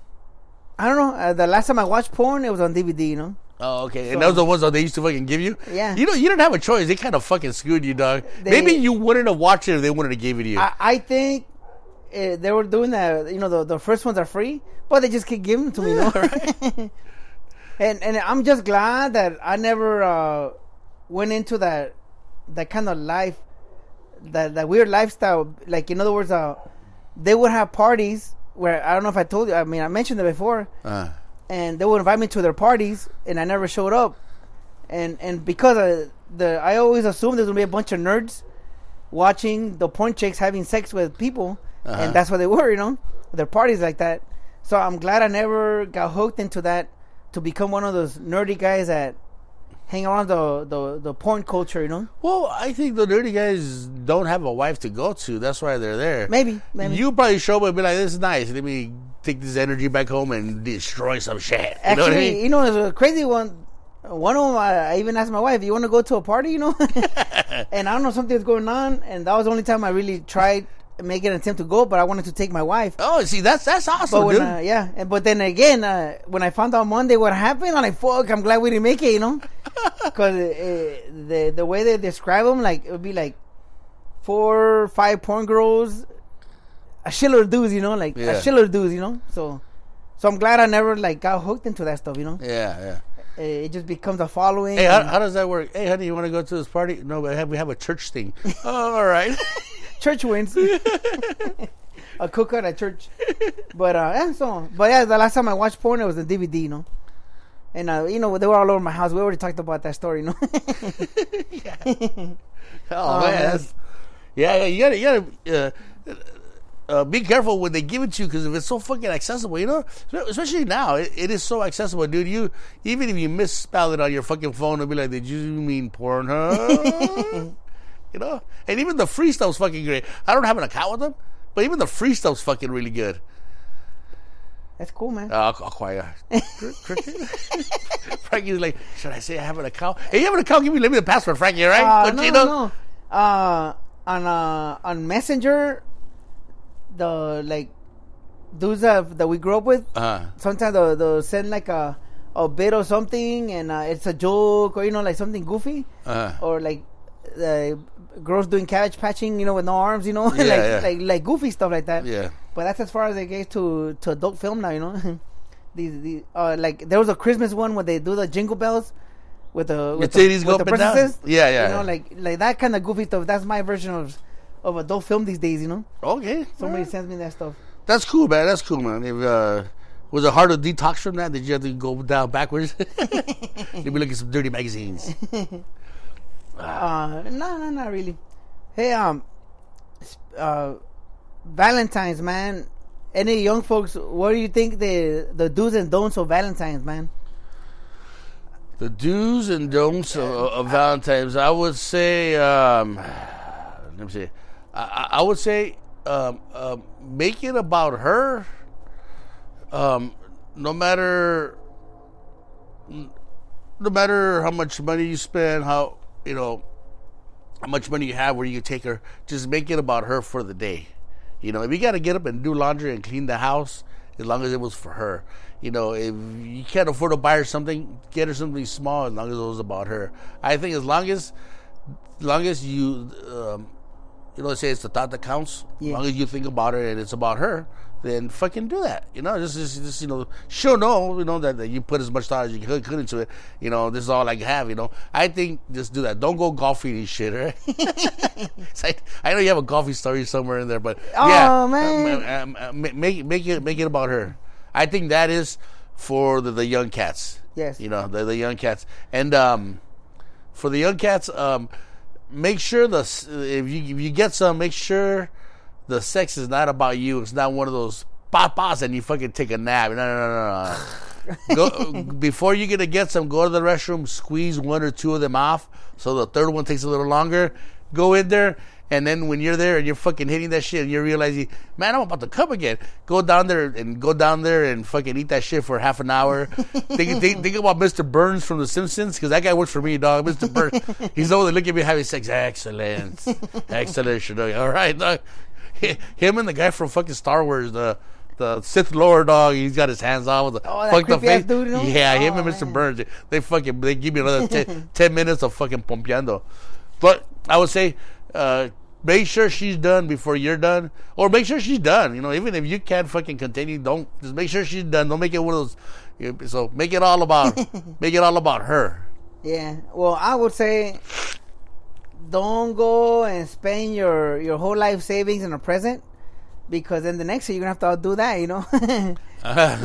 A: I don't know. Uh, the last time I watched porn, it was on DVD. You know.
B: Oh, okay. And
A: So-
B: those are the ones that they used to fucking give you?
A: Yeah.
B: You know, you didn't have a choice. They kind of fucking screwed you, dog.
A: They-
B: Maybe you wouldn't have watched it if they wouldn't have gave it to you.
A: I, I think uh, they were doing that. You know, the the first ones are free, but they just keep giving them to me. You know? [LAUGHS] and and I'm just glad that I never uh, went into that that kind of life, that that weird lifestyle. Like in other words, uh, they would have parties where I don't know if I told you. I mean, I mentioned it before,
B: Uh,
A: and they would invite me to their parties, and I never showed up. And and because of the, I always assumed there's gonna be a bunch of nerds watching the porn chicks having sex with people,
B: Uh-huh.
A: and that's what they were, you know, their parties like that. So I'm glad I never got hooked into that to become one of those nerdy guys that hang around the the, the porn culture, you know.
B: well, I think the dirty guys don't have a wife to go to. That's why they're there.
A: Maybe, maybe.
B: You probably show up and be like, this is nice. Let me take this energy back home and destroy some shit. [LAUGHS] You know what I
A: Actually,
B: mean?
A: you know, it's a crazy one. One of them, I, I even asked my wife, "You want to go to a party?" You know, [LAUGHS] and I don't know something's going on, and that was the only time I really tried making an attempt to go. But I wanted to take my wife.
B: Oh, see, that's that's awesome,
A: But when,
B: dude.
A: uh, yeah, and but then again, uh, when I found out Monday what happened, I'm like, "Fuck!" I'm glad we didn't make it. You know, [LAUGHS] because uh, the the way they describe them, like it would be like four, five porn girls, a shitload of dudes, you know, like
B: Yeah.
A: a shitload of dudes, you know. So, so I'm glad I never like got hooked into that stuff, you know.
B: Yeah, yeah.
A: It just becomes a following.
B: Hey, how, how does that work? Hey, honey, you want to go to this party? No, but have, we have a church thing. [LAUGHS] oh, all right. [LAUGHS]
A: church wins. [LAUGHS] a cookout at church. But uh, yeah, so but yeah, the last time I watched porn, it was the DVD, you know. And uh, you know they were all over my house. We already talked about that story, you know. [LAUGHS]
B: Oh, [LAUGHS]
A: Oh,
B: man,
A: man.
B: that's, yeah, yeah. You gotta, you gotta. Uh, uh, be careful when they give it to you because if it's so fucking accessible, you know, especially now, it, it is so accessible, dude. You even if you misspell it on your fucking phone, it'll be like, "Did you mean porn?" Huh? You know, and even the free stuff's fucking great. I don't have an account with them, but even the free stuff's fucking really good.
A: That's cool, man.
B: Uh, I'll, I'll quiet. Cricket. [LAUGHS] Frankie's like, should I say I have an account? Hey, you have an account? Give me, let me the password, Frankie. Right?
A: Uh, no,
B: Cochino?
A: no, no. Uh, on uh, on Messenger, the like dudes that, that we grew up with,
B: Uh,
A: sometimes they'll, they'll send like a a bit or something, and uh, it's a joke or you know like something goofy,
B: uh,
A: or like uh, girls doing cabbage patching, you know, with no arms, you know, [LAUGHS]
B: Yeah,
A: like
B: yeah.
A: like like goofy stuff like that.
B: yeah.
A: But that's as far as it gets to to adult film now, you know. [LAUGHS] these, these uh, like there was a Christmas one where they do the jingle bells with the with
B: titties
A: the,
B: go
A: with the
B: up and down?
A: princesses.
B: Yeah, yeah.
A: You know, like like that kind of goofy stuff. That's my version of of adult film these days. You know,
B: Okay.
A: somebody
B: Alright.
A: sends me that stuff.
B: That's cool, man. That's cool, man. If, uh, was it hard to detox from that? Did you have to go down backwards? [LAUGHS] You'd be looking at some dirty magazines.
A: Uh, no, no, not really. Hey, um, uh, Valentine's, man. Any young folks, what do you think the the do's and don'ts of Valentine's, man?
B: The do's and don'ts of, of Valentine's. I would say, um, let me see. I, I would say, um, um, make it about her. Um, no matter, no matter how much money you spend, how you know, how much money you have, where you take her, just make it about her for the day. You know, if you got to get up and do laundry and clean the house, as long as it was for her. You know, if you can't afford to buy her something, get her something small as long as it was about her. I think as long as, as long as you, um, you know, say it's the thought that counts. As long as you think about her and it's about her, then fucking do that. You know, just, just, just you know, she'll know, you know, that, that you put as much thought as you could, could into it. You know, this is all I have. You know, I think just do that. Don't go golfing and shit, right? [LAUGHS] Like- I know you have a golfing story somewhere in there, but
A: Oh,
B: yeah,
A: man.
B: um, um, uh, ma- make make it make it about her. I think that is for the, the young cats.
A: Yes.
B: you know the the young cats, and um, for the young cats, um, make sure the if you if you get some, make sure the sex is not about you. It's not one of those papas and you fucking take a nap. No, no, no, no. [LAUGHS] go before you're gonna get some. Go to the restroom, squeeze one or two of them off, so the third one takes a little longer. Go in there, and then when you're there and you're fucking hitting that shit, and you're realizing, man, I'm about to come again. Go down there and go down there and fucking eat that shit for half an hour. think, think, think about Mr. Burns from The Simpsons, because that guy works for me, dog. Mr. Burns, he's there looking at me having sex. Excellent, excellent. All right, dog. [LAUGHS] Him and the guy from fucking Star Wars, the the Sith Lord dog. He's got his hands on with the
A: Oh, that
B: fucked face.
A: dude?
B: Yeah, him
A: Oh,
B: and Mr.
A: man.
B: Burns. They fucking they give me another [LAUGHS] 10, 10 minutes of fucking pompeando. But I would say, uh, make sure she's done before you're done, or make sure she's done. You know, even if you can't fucking continue, don't just make sure she's done. Don't make it one of those. you know, So make it all about [LAUGHS] make it all about her.
A: Yeah. Well, I would say don't go and spend your your whole life savings in a present because then the next year you're gonna have to do that. You know, [LAUGHS]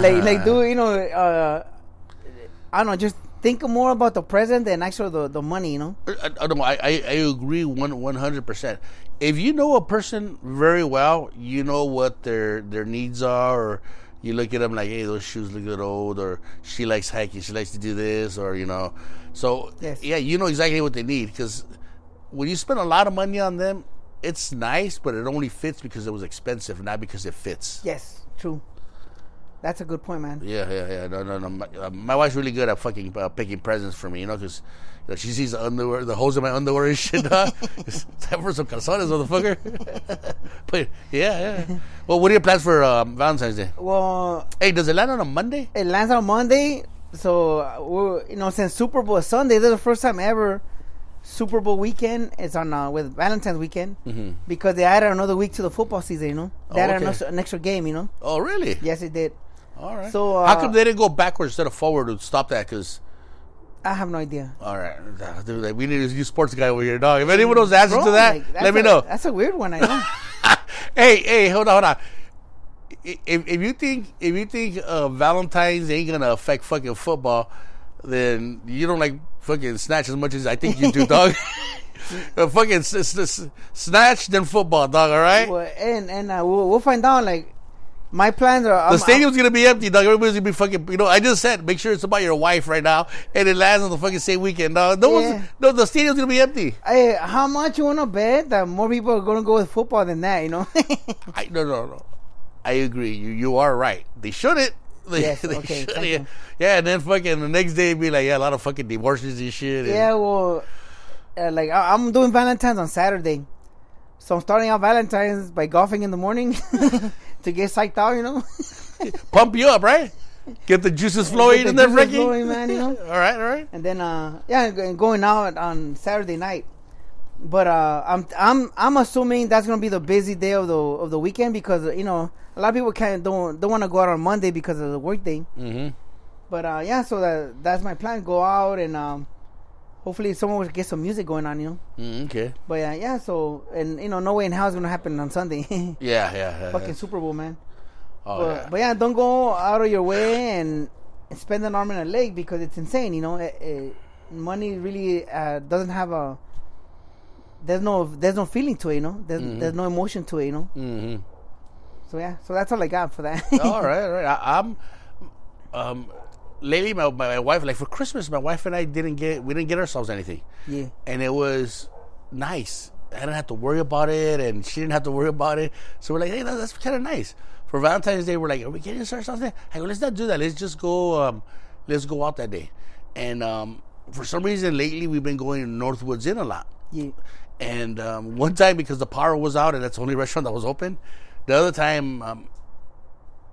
A: like like do you know? Uh, I don't know. Just think more about the present than actually the the money. You know.
B: I, I, don't know, I, I, I agree one one hundred percent. If you know a person very well, you know what their their needs are, or you look at them like, hey, those shoes look little old, or she likes hiking, she likes to do this, or you know, so
A: Yes.
B: yeah, you know exactly what they need because when you spend a lot of money on them, it's nice, but it only fits because it was expensive, not because it fits.
A: Yes. True. That's a good point, man.
B: Yeah, yeah, yeah. No, no, no. My, uh, my wife's really good at fucking uh, picking presents for me, you know, because you know, she sees the underwear, the holes in my underwear and shit. Huh? [LAUGHS] it's time for some calzones, motherfucker? [LAUGHS] but yeah, yeah. Well, what are your plans for um, Valentine's Day?
A: Well,
B: Hey, does it land on a Monday?
A: it lands on Monday, so uh, you know since Super Bowl Sunday, this is the first time ever Super Bowl weekend is on uh, with Valentine's weekend
B: Mhm.
A: because they added another week to the football season. You know, they
B: Oh,
A: added
B: okay.
A: an, extra, an extra game. You know,
B: Oh, really?
A: yes, it did.
B: All right.
A: So, uh,
B: how come they didn't go backwards instead of forward to stop that? Because
A: I have no idea.
B: all right, Dude, we need a new sports guy over here, dog. If anyone knows the answer
A: Bro,
B: to that,
A: like,
B: let me
A: a-
B: know.
A: That's a weird one. I know. [LAUGHS]
B: hey, hey, hold on, hold on. If, if you think if you think uh, Valentine's ain't gonna affect fucking football, then you don't like fucking snatch as much as I think you do, dog. [LAUGHS] Uh, fucking s- s- snatch then football, dog. All right.
A: well, and and uh, we'll, we'll find out. Like my plans are.
B: The
A: I'm-
B: stadium's gonna be empty, dog. Everybody's gonna be fucking. You know, I just said make sure it's about your wife right now, and it lands on the fucking same weekend, dog. No
A: Yeah.
B: one's. No, the stadium's gonna be empty.
A: Hey, how much you want to bet that more people are to go with football than that? You know. [LAUGHS]
B: I no no no. I agree. You you are right. They shouldn't. [LAUGHS] They,
A: Yes,
B: they
A: okay,
B: should, yeah. yeah, and then fucking the next day be like, yeah, a lot of fucking divorces and shit. and-
A: Yeah, well, uh, like I- I'm doing Valentine's on Saturday, so I'm starting out Valentine's by golfing in the morning [LAUGHS] to get psyched out, you know. [LAUGHS]
B: pump you up, right? Get the juices flowing
A: Get the
B: in there, Ricky.
A: flowing, man, you know?
B: all right, all right.
A: and then uh, yeah, going out on Saturday night. But uh, I'm I'm I'm assuming that's gonna be the busy day of the of the weekend because you know a lot of people can't don't don't want to go out on Monday because of the work day.
B: Mm-hmm.
A: But uh, yeah, so that that's my plan. Go out and um, hopefully someone will get some music going on, you know.
B: Mm, okay.
A: But yeah, yeah. So and you know, no way in hell is gonna happen on Sunday. [LAUGHS]
B: Yeah, yeah. yeah,
A: Fucking
B: yeah.
A: Super Bowl, man.
B: Oh,
A: but,
B: yeah.
A: but yeah, don't go out of your way and spend an arm and a leg because it's insane. You know, Eh, eh, money really uh, doesn't have a. There's no there's no feeling to it. You know, there's
B: Mhm.
A: there's no emotion to it. You know.
B: mm-hmm.
A: So yeah, so that's all I got for that. [LAUGHS]
B: all right, all right. I, I'm um lately my, my wife like for Christmas my wife and I didn't get we didn't get ourselves anything.
A: yeah.
B: and it was nice. I didn't have to worry about it, and she didn't have to worry about it. So we're like, hey, that, that's kind of nice. For Valentine's Day, we're like, are we getting ourselves something? I go, let's not do that. Let's just go. Um, let's go out that day. And um, for some reason, lately we've been going to Northwoods Inn a lot.
A: Yeah.
B: And um, one time because the power was out and that's the only restaurant that was open. The other time, um,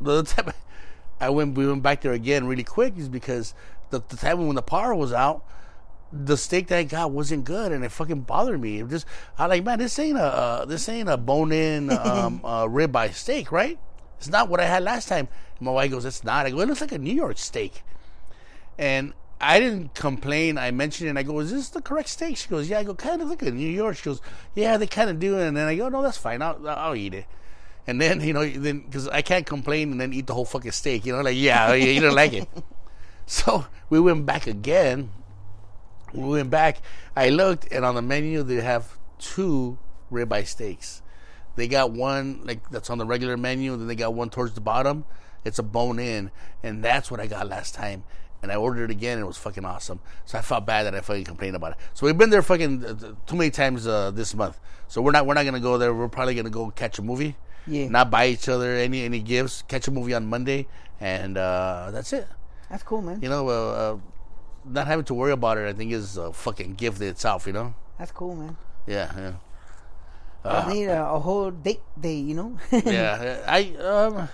B: the other [LAUGHS] time I went, we went back there again really quick is because the, the time when the power was out, the steak that I got wasn't good and it fucking bothered me. It just I like, man, this ain't a uh, this ain't a bone in [LAUGHS] um, uh, ribeye steak, right? It's not what I had last time. And my wife goes, it's not. I go, it looks like a New York steak. And I didn't complain. I mentioned it. And I go, "Is this the correct steak?" She goes, "Yeah." I go, "Kind of like a New York." She goes, "Yeah, they kind of do." And then I go, "No, that's fine. I'll, I'll eat it." And then [LAUGHS] you know, then because I can't complain and then eat the whole fucking steak. You know, like yeah, you you don't like it. [LAUGHS] So we went back again. We went back. I looked, and on the menu they have two ribeye steaks. They got one like that's on the regular menu, and then they got one towards the bottom. It's a bone in, and that's what I got last time. And I ordered it again, and it was fucking awesome. So I felt bad that I fucking complained about it. So we've been there fucking uh, too many times uh, this month. So we're not we're not gonna go there. We're probably gonna go catch a movie.
A: Yeah.
B: Not buy each other any any gifts. Catch a movie on Monday, and uh, that's it.
A: That's cool, man.
B: You know, uh, uh, not having to worry about it, I think is a fucking gift itself. You know.
A: That's cool, man.
B: Yeah, yeah.
A: I need a, a whole date day, you know. [LAUGHS]
B: yeah, I um,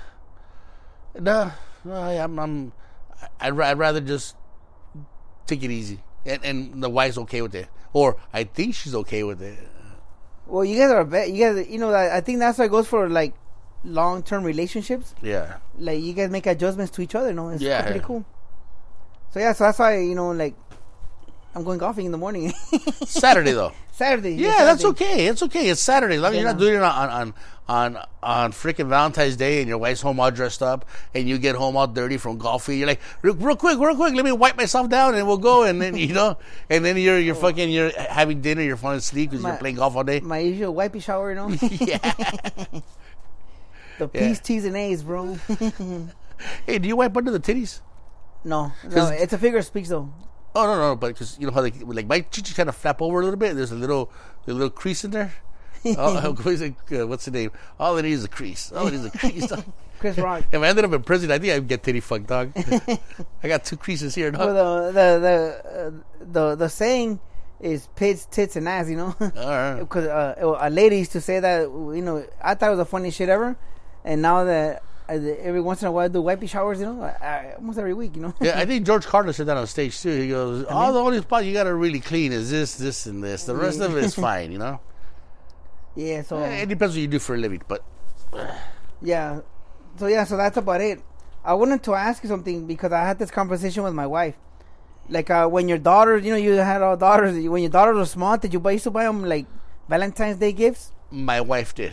B: no, no, I, I'm, I'm I'd, I'd rather just take it easy, and and the wife's okay with it, or I think she's okay with it.
A: Well, you guys are bet. You guys, you know, I I think that's why it goes for like long term relationships.
B: Yeah,
A: Like you guys make adjustments to each other. No, it's
B: Yeah.
A: pretty cool. So yeah, so that's why you know, like, I'm going golfing in the morning. [LAUGHS]
B: Saturday though.
A: Saturday.
B: Yeah, that's okay. It's okay. It's Saturday. As long as you're not doing it on on on on freaking Valentine's Day and your wife's home all dressed up and you get home all dirty from golfing. You're like, real, real quick, real quick. Let me wipe myself down and we'll go. And then you know, and then you're you're oh. fucking you're having dinner. You're falling asleep because you're playing golf all day.
A: My usual wipey shower, you [LAUGHS] know.
B: yeah. [LAUGHS]
A: the
B: Yeah.
A: P's, T's, and A's, bro.
B: Hey, do you wipe under the titties?
A: no, no, it's a figure of speech though.
B: Oh no no, no but because you know how they like my chichi kind of flap over a little bit. There's a little a little crease in there. oh, [LAUGHS] what's uh, what's the name? All it needs is a crease. All it is a crease. [LAUGHS]
A: Chris [LAUGHS] Rock.
B: if I ended up in prison, I think I'd get titty fucked, dog. I got two creases here, dog.
A: Well, the the the uh, the the saying is pits, tits, and ass. You know.
B: All right.
A: because uh, a lady used to say that you know I thought it was the funniest shit ever, and now that Uh, every once in a while I do wipey showers. You know, I, I, almost every week. You know.
B: Yeah, I [LAUGHS] think George Carlin said that on stage too. He goes, "All the only spot you got to really clean is this, this, and this. The rest of it is fine." You know. [LAUGHS]
A: yeah. So eh,
B: It um, depends what you do for a living, but
A: yeah. So yeah. So that's about it. I wanted to ask you something because I had this conversation with my wife. Like uh, when your daughters, you know, you had all daughters. When your daughters were small, did you buy used to buy them like Valentine's Day gifts
B: my wife did.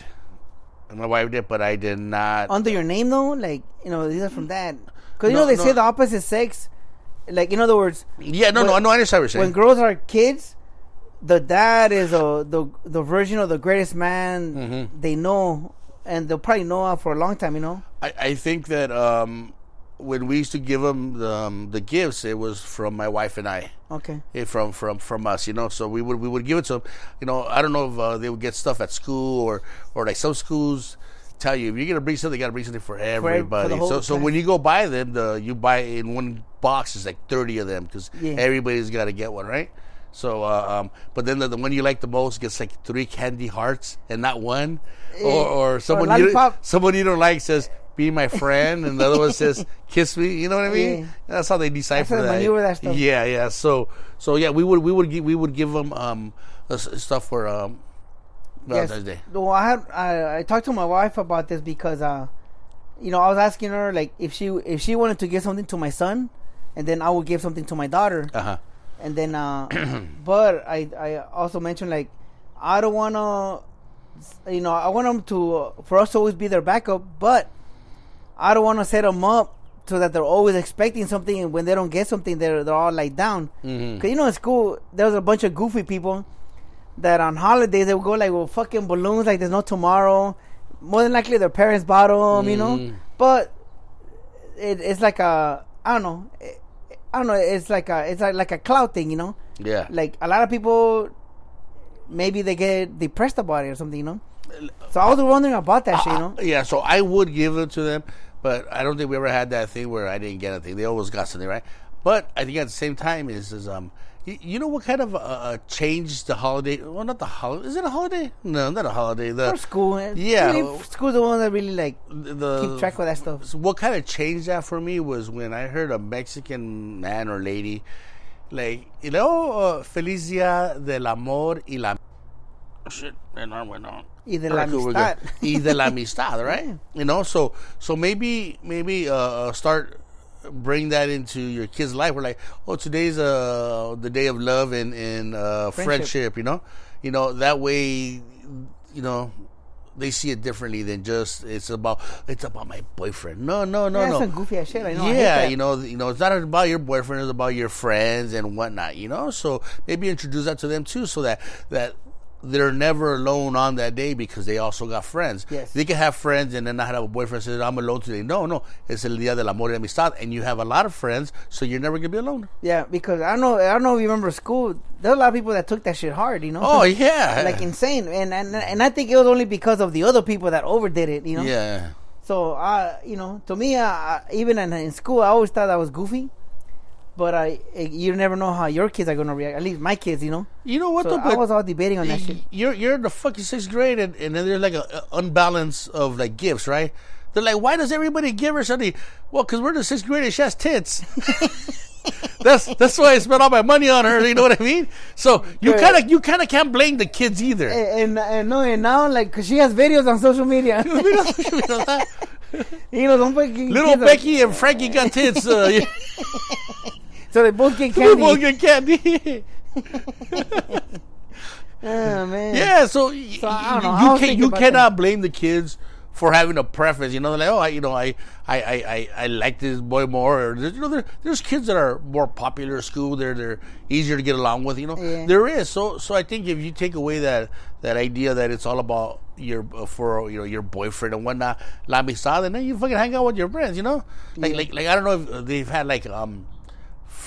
B: My wife did, but I did not.
A: under your name though? Like you know, these are from that. Because you
B: No,
A: know they
B: no.
A: say the opposite sex. Like in other words,
B: yeah, no, no,
A: when-
B: no. I understand what you're saying.
A: when girls are kids, the dad is a, the the version of the greatest man
B: Mm-hmm.
A: they know, and they'll probably know for a long time. You know.
B: I, I think that um, when we used to give them the, um, the gifts, it was from my wife and I.
A: Okay.
B: eh, from from from us, you know. So we would we would give it to them. You know, I don't know if uh, they would get stuff at school or or like some schools tell you if you're gonna bring something, you gotta bring something for everybody.
A: whole
B: so so when you go buy them, the you buy in one box is like thirty of them because
A: Yeah.
B: everybody's got to get one, right? So, uh, um, but then the, the one you like the most gets like three candy hearts and not one, or or someone you someone you don't like says. Be my friend, and the other one says, [LAUGHS] "Kiss me." You know what I mean?
A: Yeah.
B: That's how they decipher that.
A: that.
B: Yeah, yeah. So, so yeah, we would we would give, we would give them um uh, stuff for um Valentine's Day.
A: Well, I had I, I talked to my wife about this because uh, you know, I was asking her like if she if she wanted to give something to my son, and then I would give something to my daughter,
B: Uh huh.
A: and then uh, [CLEARS THROAT] but I I also mentioned like I don't want to, you know, I want them to for us to always be their backup, but I don't want to set them up. So that they're always expecting something, and when they don't get something, they're they're all like down.
B: Mhm.
A: Cause you know in school there's a bunch of goofy people that on holidays they would go like with fucking balloons like there's no tomorrow. More than likely their parents bought them, you know.
B: Mm.
A: But it, it's like a I don't know. It, I don't know. It's like a it's like, like a cloud thing, you know.
B: Yeah.
A: Like a lot of people, maybe they get depressed about it or something, you know. So I was wondering about that shit, you know.
B: yeah. So I would give it to them, but I don't think we ever had that thing where I didn't get anything. They always got something, right? But I think at the same time is is um. You, you know what kind of uh, changed the holiday? Well, not the holiday. Is it a holiday? No, not a holiday. The
A: For school, eh,
B: Yeah.
A: really, school's the one that really like
B: the
A: keep track of that stuff.
B: So what kind of changed that for me was when I heard a Mexican man or lady, like, you know, uh, Feliz Dia del Amor y la. Shit, and I went on.
A: Y de la
B: we're
A: amistad.
B: good. Y de la [LAUGHS] amistad, right? You know, so so maybe maybe uh, uh, start bring that into your kid's life. We're like, oh, today's uh the day of love and and uh,
A: Friendship.
B: friendship. You know, you know that way, you know. They see it differently than just it's about it's about my boyfriend. No, no, no,
A: yeah,
B: no.
A: that's some goofy ass shit. I know.
B: Yeah,
A: that.
B: you know, you know, it's not about your boyfriend; it's about your friends and whatnot. You know, so maybe introduce that to them too, so that that they're never alone on that day because they also got friends.
A: Yes.
B: they can have friends and then not have a boyfriend. Says I'm alone today. No, no, it's el día del amor y la amistad, and you have a lot of friends, so you're never gonna be alone.
A: Yeah, because I know. I don't know if you remember school. there's a lot of people that took that shit hard. You know.
B: Oh yeah,
A: like insane, and and and I think it was only because of the other people that overdid it. You know.
B: yeah.
A: So I, you know, to me, uh, even in, in school, I always thought I was goofy. But I, you never know how your kids are gonna react. At least my kids, you know.
B: You know what?
A: So
B: though,
A: I was all debating on that shit.
B: you're you're in the fucking sixth grade, and, and then there's like a, a unbalance of like gifts, right? They're like, why does everybody give her something? Well, because we're in the sixth grade and she has tits. [LAUGHS] that's that's why I spent all my money on her. You know what I mean? So you kind of you kind of can't blame the kids either.
A: And, and and no, and now like, cause she has videos on social media. you know, don't [LAUGHS] fucking
B: Little Becky and Frankie got tits. Uh, [LAUGHS] yeah.
A: So they both get [LAUGHS] candy.
B: both get candy. [LAUGHS]
A: oh man.
B: Yeah, so,
A: So, I don't
B: you,
A: know.
B: You can you cannot blame the kids for having a preference. You know, they're like, oh, I, you know, I, I, I, I, like this boy more. Or, there's- you know, there, there's kids that are more popular at school. They're they're easier to get along with. You know,
A: Yeah.
B: there is. So so I think if you take away that that idea that it's all about your uh, for you know your boyfriend and whatnot, la amistad, and then you fucking hang out with your friends. You know, like like like I don't know if they've had like um,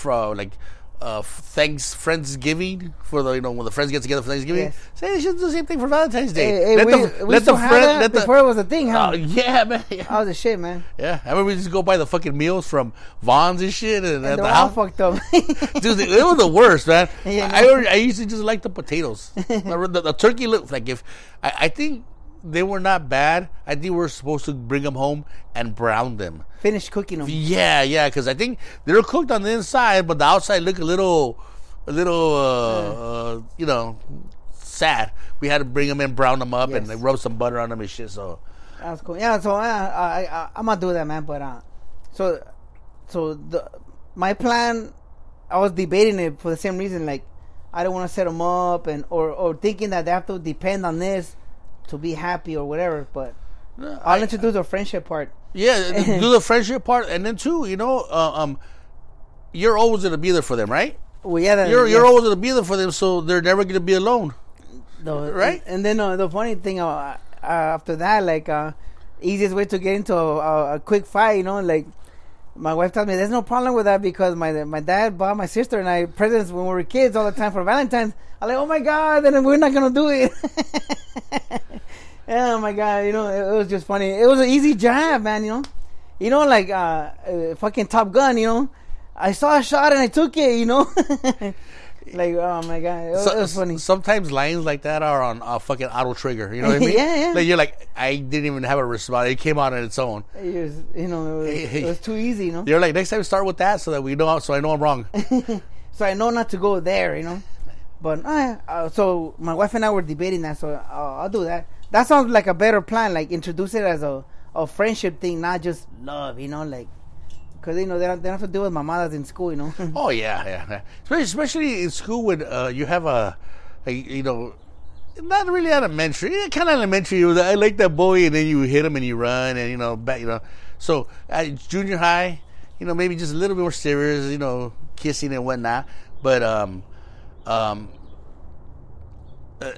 B: from like. Uh, thanks Friendsgiving for the you know when the friends get together for Thanksgiving.
A: Yes.
B: Say they should do the same thing for Valentine's Day.
A: Hey, hey,
B: let
A: we,
B: the
A: we
B: let the friend let the
A: before it was a thing, huh?
B: Oh, yeah man yeah.
A: that was the shit, man.
B: yeah. I remember we just go buy the fucking meals from Vaughn's and shit and, at the house.
A: fucked up. [LAUGHS]
B: Dude, it was the worst, man. [LAUGHS]
A: Yeah,
B: I,
A: no.
B: I used to just like the potatoes. [LAUGHS] the, the, the turkey looked like if I, I think they were not bad. I think we're supposed to bring them home and brown them.
A: Finish cooking them.
B: Yeah, yeah, because I think they're cooked on the inside, but the outside look a little, a little, uh, uh, you know, sad. We had to bring them in, brown them up, and
A: Yes.
B: like, rub some butter on them and shit. So
A: That's cool. Yeah, so uh, I, I, I'm gonna do that, man. But uh, so, so the my plan, I was debating it for the same reason. Like, I don't want to set them up, and or or thinking that they have to depend on this to be happy or whatever. But I'll
B: I-
A: introduce the friendship part.
B: yeah, [LAUGHS] do the friendship part, and then too, you know, uh, um, you're always gonna be there for them, right?
A: Well, yeah, the,
B: You're
A: yeah,
B: you're always gonna be there for them, so they're never gonna be alone. right?
A: And, then uh, the funny thing uh, uh, after that, like, uh, easiest way to get into a, a, a quick fight, you know, like. My wife tells me there's no problem with that because my my dad bought my sister and I presents when we were kids all the time for Valentine's. I'm like, oh my god, then we're not gonna do it. [LAUGHS] oh my god, you know, it, it was just funny. It was an easy job, man. You know, you know, like uh, uh, fucking Top Gun. You know, I saw a shot and I took it. You know, [LAUGHS] like oh my god, it, was-
B: So-
A: it was funny.
B: Sometimes lines like that are on a fucking auto trigger. You know what I [LAUGHS] mean?
A: Yeah, yeah.
B: Like you're like, I didn't even have a response. It came out on its own.
A: It was, you know, it was,
B: Hey,
A: it was too easy. You know,
B: You're like, next time start with that so that we know, so I know I'm wrong. [LAUGHS]
A: so I know not to go there, you know. But uh, uh, so my wife and I were debating that, so I'll, I'll do that. That sounds like a better plan. Like introduce it as a, a friendship thing, not just love, you know, like because you know they don't, they don't have to deal with mamadas in school, you know. [LAUGHS]
B: Oh yeah, yeah. Especially, especially in school when uh, you have a, a, you know, not really elementary, kind of elementary. You I like that boy, and then you hit him and you run, and you know, back, you know. So at junior high, you know, maybe just a little bit more serious, you know, kissing and whatnot. But um, um, uh,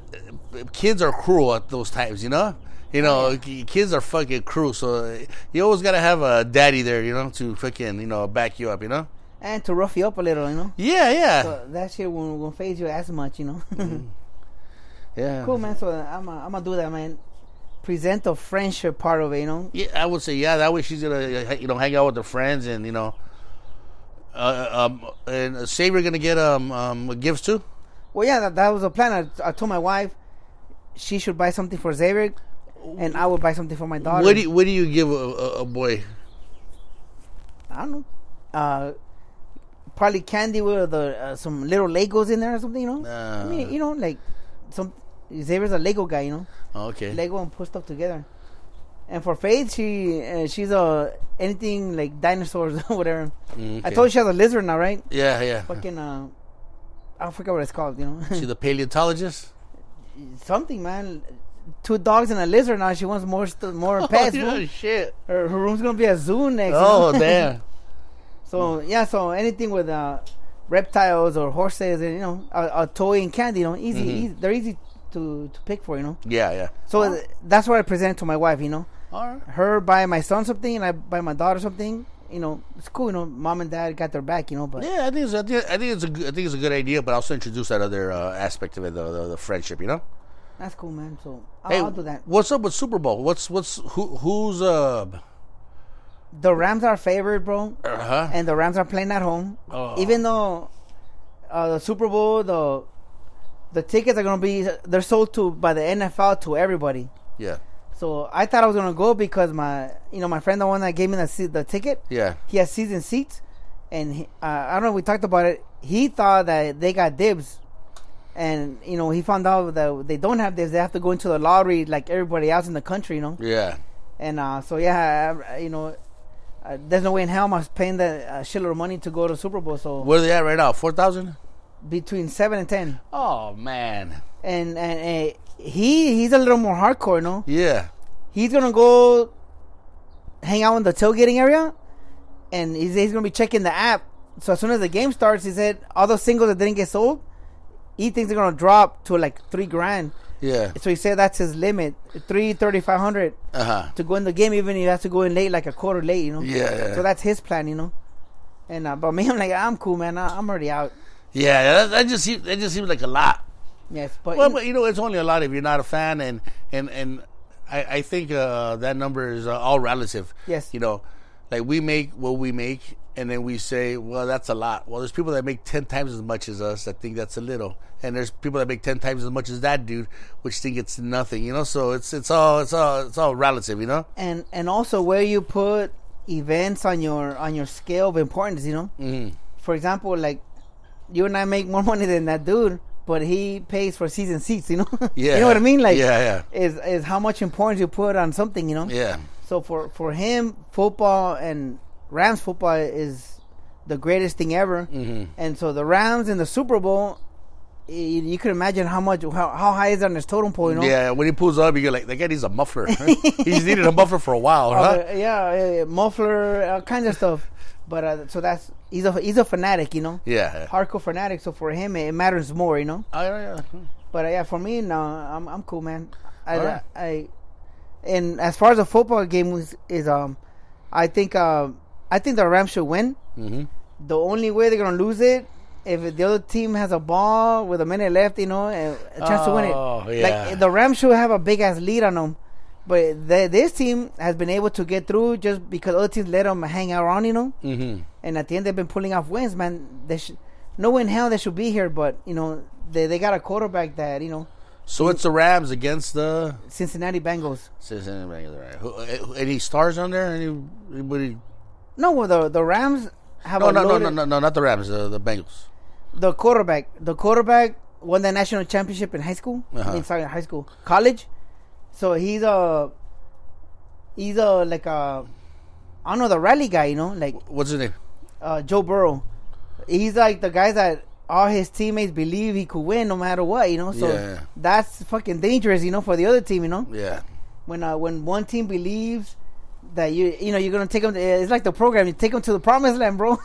B: kids are cruel at those times, you know. You know, kids are fucking cruel. So uh, you always gotta have a daddy there, you know, to fucking you know back you up, you know.
A: and to rough you up a little, you know.
B: Yeah, yeah.
A: So that shit won't, won't phase you as much, you know. [LAUGHS]
B: Yeah.
A: cool, man. So I'm I'm gonna do that, man. Present the friendship part of it, you know.
B: Yeah, I would say yeah. That way she's gonna uh, you know hang out with her friends and you know. Uh, um, and Xavier gonna get um, um gifts too.
A: Well, yeah, that, that was a plan. I, I told my wife she should buy something for Xavier, and I would buy something for my daughter.
B: What do you, what do you give a, a, a boy?
A: I don't know. Uh, probably candy with the, uh, some little Legos in there or something, you know. I mean,
B: Uh.
A: you know, like some Xavier's a Lego guy, you know.
B: Oh, okay.
A: Lego and put stuff together. And for Faith, she uh, she's a anything like dinosaurs [LAUGHS] or whatever.
B: Mm,
A: I
B: okay.
A: told you she has a lizard now, right?
B: Yeah, yeah.
A: Fucking uh, I forget what it's called, you know.
B: She the paleontologist. [LAUGHS]
A: something, man. Two dogs and a lizard now. She wants more st- more [LAUGHS] pets.
B: oh,
A: fool.
B: yeah, shit.
A: her, her room's gonna be a zoo next.
B: Oh damn. [LAUGHS]
A: so yeah, so anything with uh, reptiles or horses, and you know, a, a toy and candy, you know, easy,
B: Mhm.
A: easy. They're easy to to pick for, you know.
B: Yeah, yeah.
A: So th- that's what I present to my wife, you know.
B: All right.
A: Her buy my son something, and I buy my daughter something. You know, it's cool. You know, mom and dad got their back. You know, but
B: Yeah, I think it's, I think, I think it's a good, I think it's a good idea, but also introduce that other uh, aspect of it, the, the the friendship. You know.
A: That's cool, man. So I'll,
B: Hey,
A: I'll do that.
B: what's up with Super Bowl? What's what's who who's uh
A: The Rams are favored, bro.
B: uh-huh.
A: and the Rams are playing at home.
B: Oh.
A: Even though uh, the Super Bowl, the the tickets are gonna be they're sold to by the NFL to everybody.
B: yeah
A: So I thought I was gonna go because my you know my friend the one that gave me the the ticket
B: yeah
A: he has season seats, and he, uh, I don't know we talked about it. He thought that they got dibs, and you know he found out that they don't have this. They have to go into the lottery like everybody else in the country. You know.
B: yeah
A: And uh, so yeah, I, you know, uh, there's no way in hell I'm paying that uh, shitload of money to go to Super Bowl. So
B: where are they at right now? Four thousand.
A: between seven and ten.
B: Oh man.
A: and and uh, he he's a little more hardcore. No,
B: Yeah.
A: he's gonna go hang out in the tailgating area, and he's, he's gonna be checking the app. So as soon as the game starts, he said all those singles that didn't get sold, he thinks they're gonna drop to like three grand.
B: Yeah.
A: So he said that's his limit, three thirty five hundred
B: Uh huh.
A: to go in the game, even if he has to go in late, like a quarter late. You know.
B: Yeah. yeah.
A: So that's his plan, you know. And uh, but me, [LAUGHS] I'm like, I'm cool, man. I, I'm already out.
B: yeah. That, that just seems that just seems like a lot.
A: Yes, but,
B: Well,
A: you-
B: but you know, it's only a lot if you're not a fan, and and and I, I think uh, that number is uh, all relative.
A: Yes.
B: You know, like we make what we make, and then we say, well, that's a lot. Well, there's people that make ten times as much as us that think that's a little, and there's people that make ten times as much as that dude, which think it's nothing. You know, so it's it's all it's all it's all relative. You know.
A: and and also where you put events on your on your scale of importance. You know,
B: hmm
A: for example, like you and I make more [LAUGHS] money than that dude, but he pays for season seats. You know,
B: Yeah. [LAUGHS]
A: you know what I mean? Like,
B: yeah, yeah,
A: is is how much importance you put on something. You know,
B: yeah.
A: So for for him, football and Rams football is the greatest thing ever.
B: hmm
A: And so the Rams in the Super Bowl, you, you could imagine how much how, how high is on his totem pole. You know,
B: Yeah, when he pulls up, you get like, that guy needs a muffler. [LAUGHS] He's needed a muffler for a while,
A: Uh,
B: huh?
A: yeah, uh, muffler, all kinds of stuff. But uh, so that's he's a he's a fanatic, you know,
B: Yeah.
A: hardcore fanatic. So for him, it matters more, you know.
B: Oh, yeah, yeah.
A: But uh, yeah, for me, no, I'm I'm cool, man. I,
B: right.
A: I, and as far as the football game is, is um, I think uh, I think the Rams should win.
B: hmm
A: The only way they're gonna lose it if the other team has a ball with a minute left, you know, a, a chance to win it.
B: Oh, yeah.
A: Like the Rams should have a big ass lead on them, but the, this team has been able to get through just because other teams let them hang around, you know.
B: hmm
A: And at the end, they've been pulling off wins, man. They should, no way in hell they should be here, but you know they they got a quarterback that you know
B: So it's the Rams against the
A: Cincinnati Bengals.
B: Cincinnati Bengals, right? Who, uh, any stars on there? Any, anybody?
A: No, well the the Rams have
B: No,
A: a
B: no, no, no, no, no, not the Rams. The, the Bengals.
A: the quarterback. The quarterback won the national championship in high school. I
B: Uh-huh.
A: mean, sorry, high school, college. So he's a he's a like a I don't know the rally guy, you know, like
B: What's his name?
A: uh, Joe Burrow. He's like the guy that all his teammates believe he could win no matter what, you know. So
B: Yeah.
A: that's fucking dangerous, you know, for the other team, you know.
B: Yeah.
A: When uh, when one team believes that you you know you're gonna take them, it's like the program. You take them to the promised land, bro.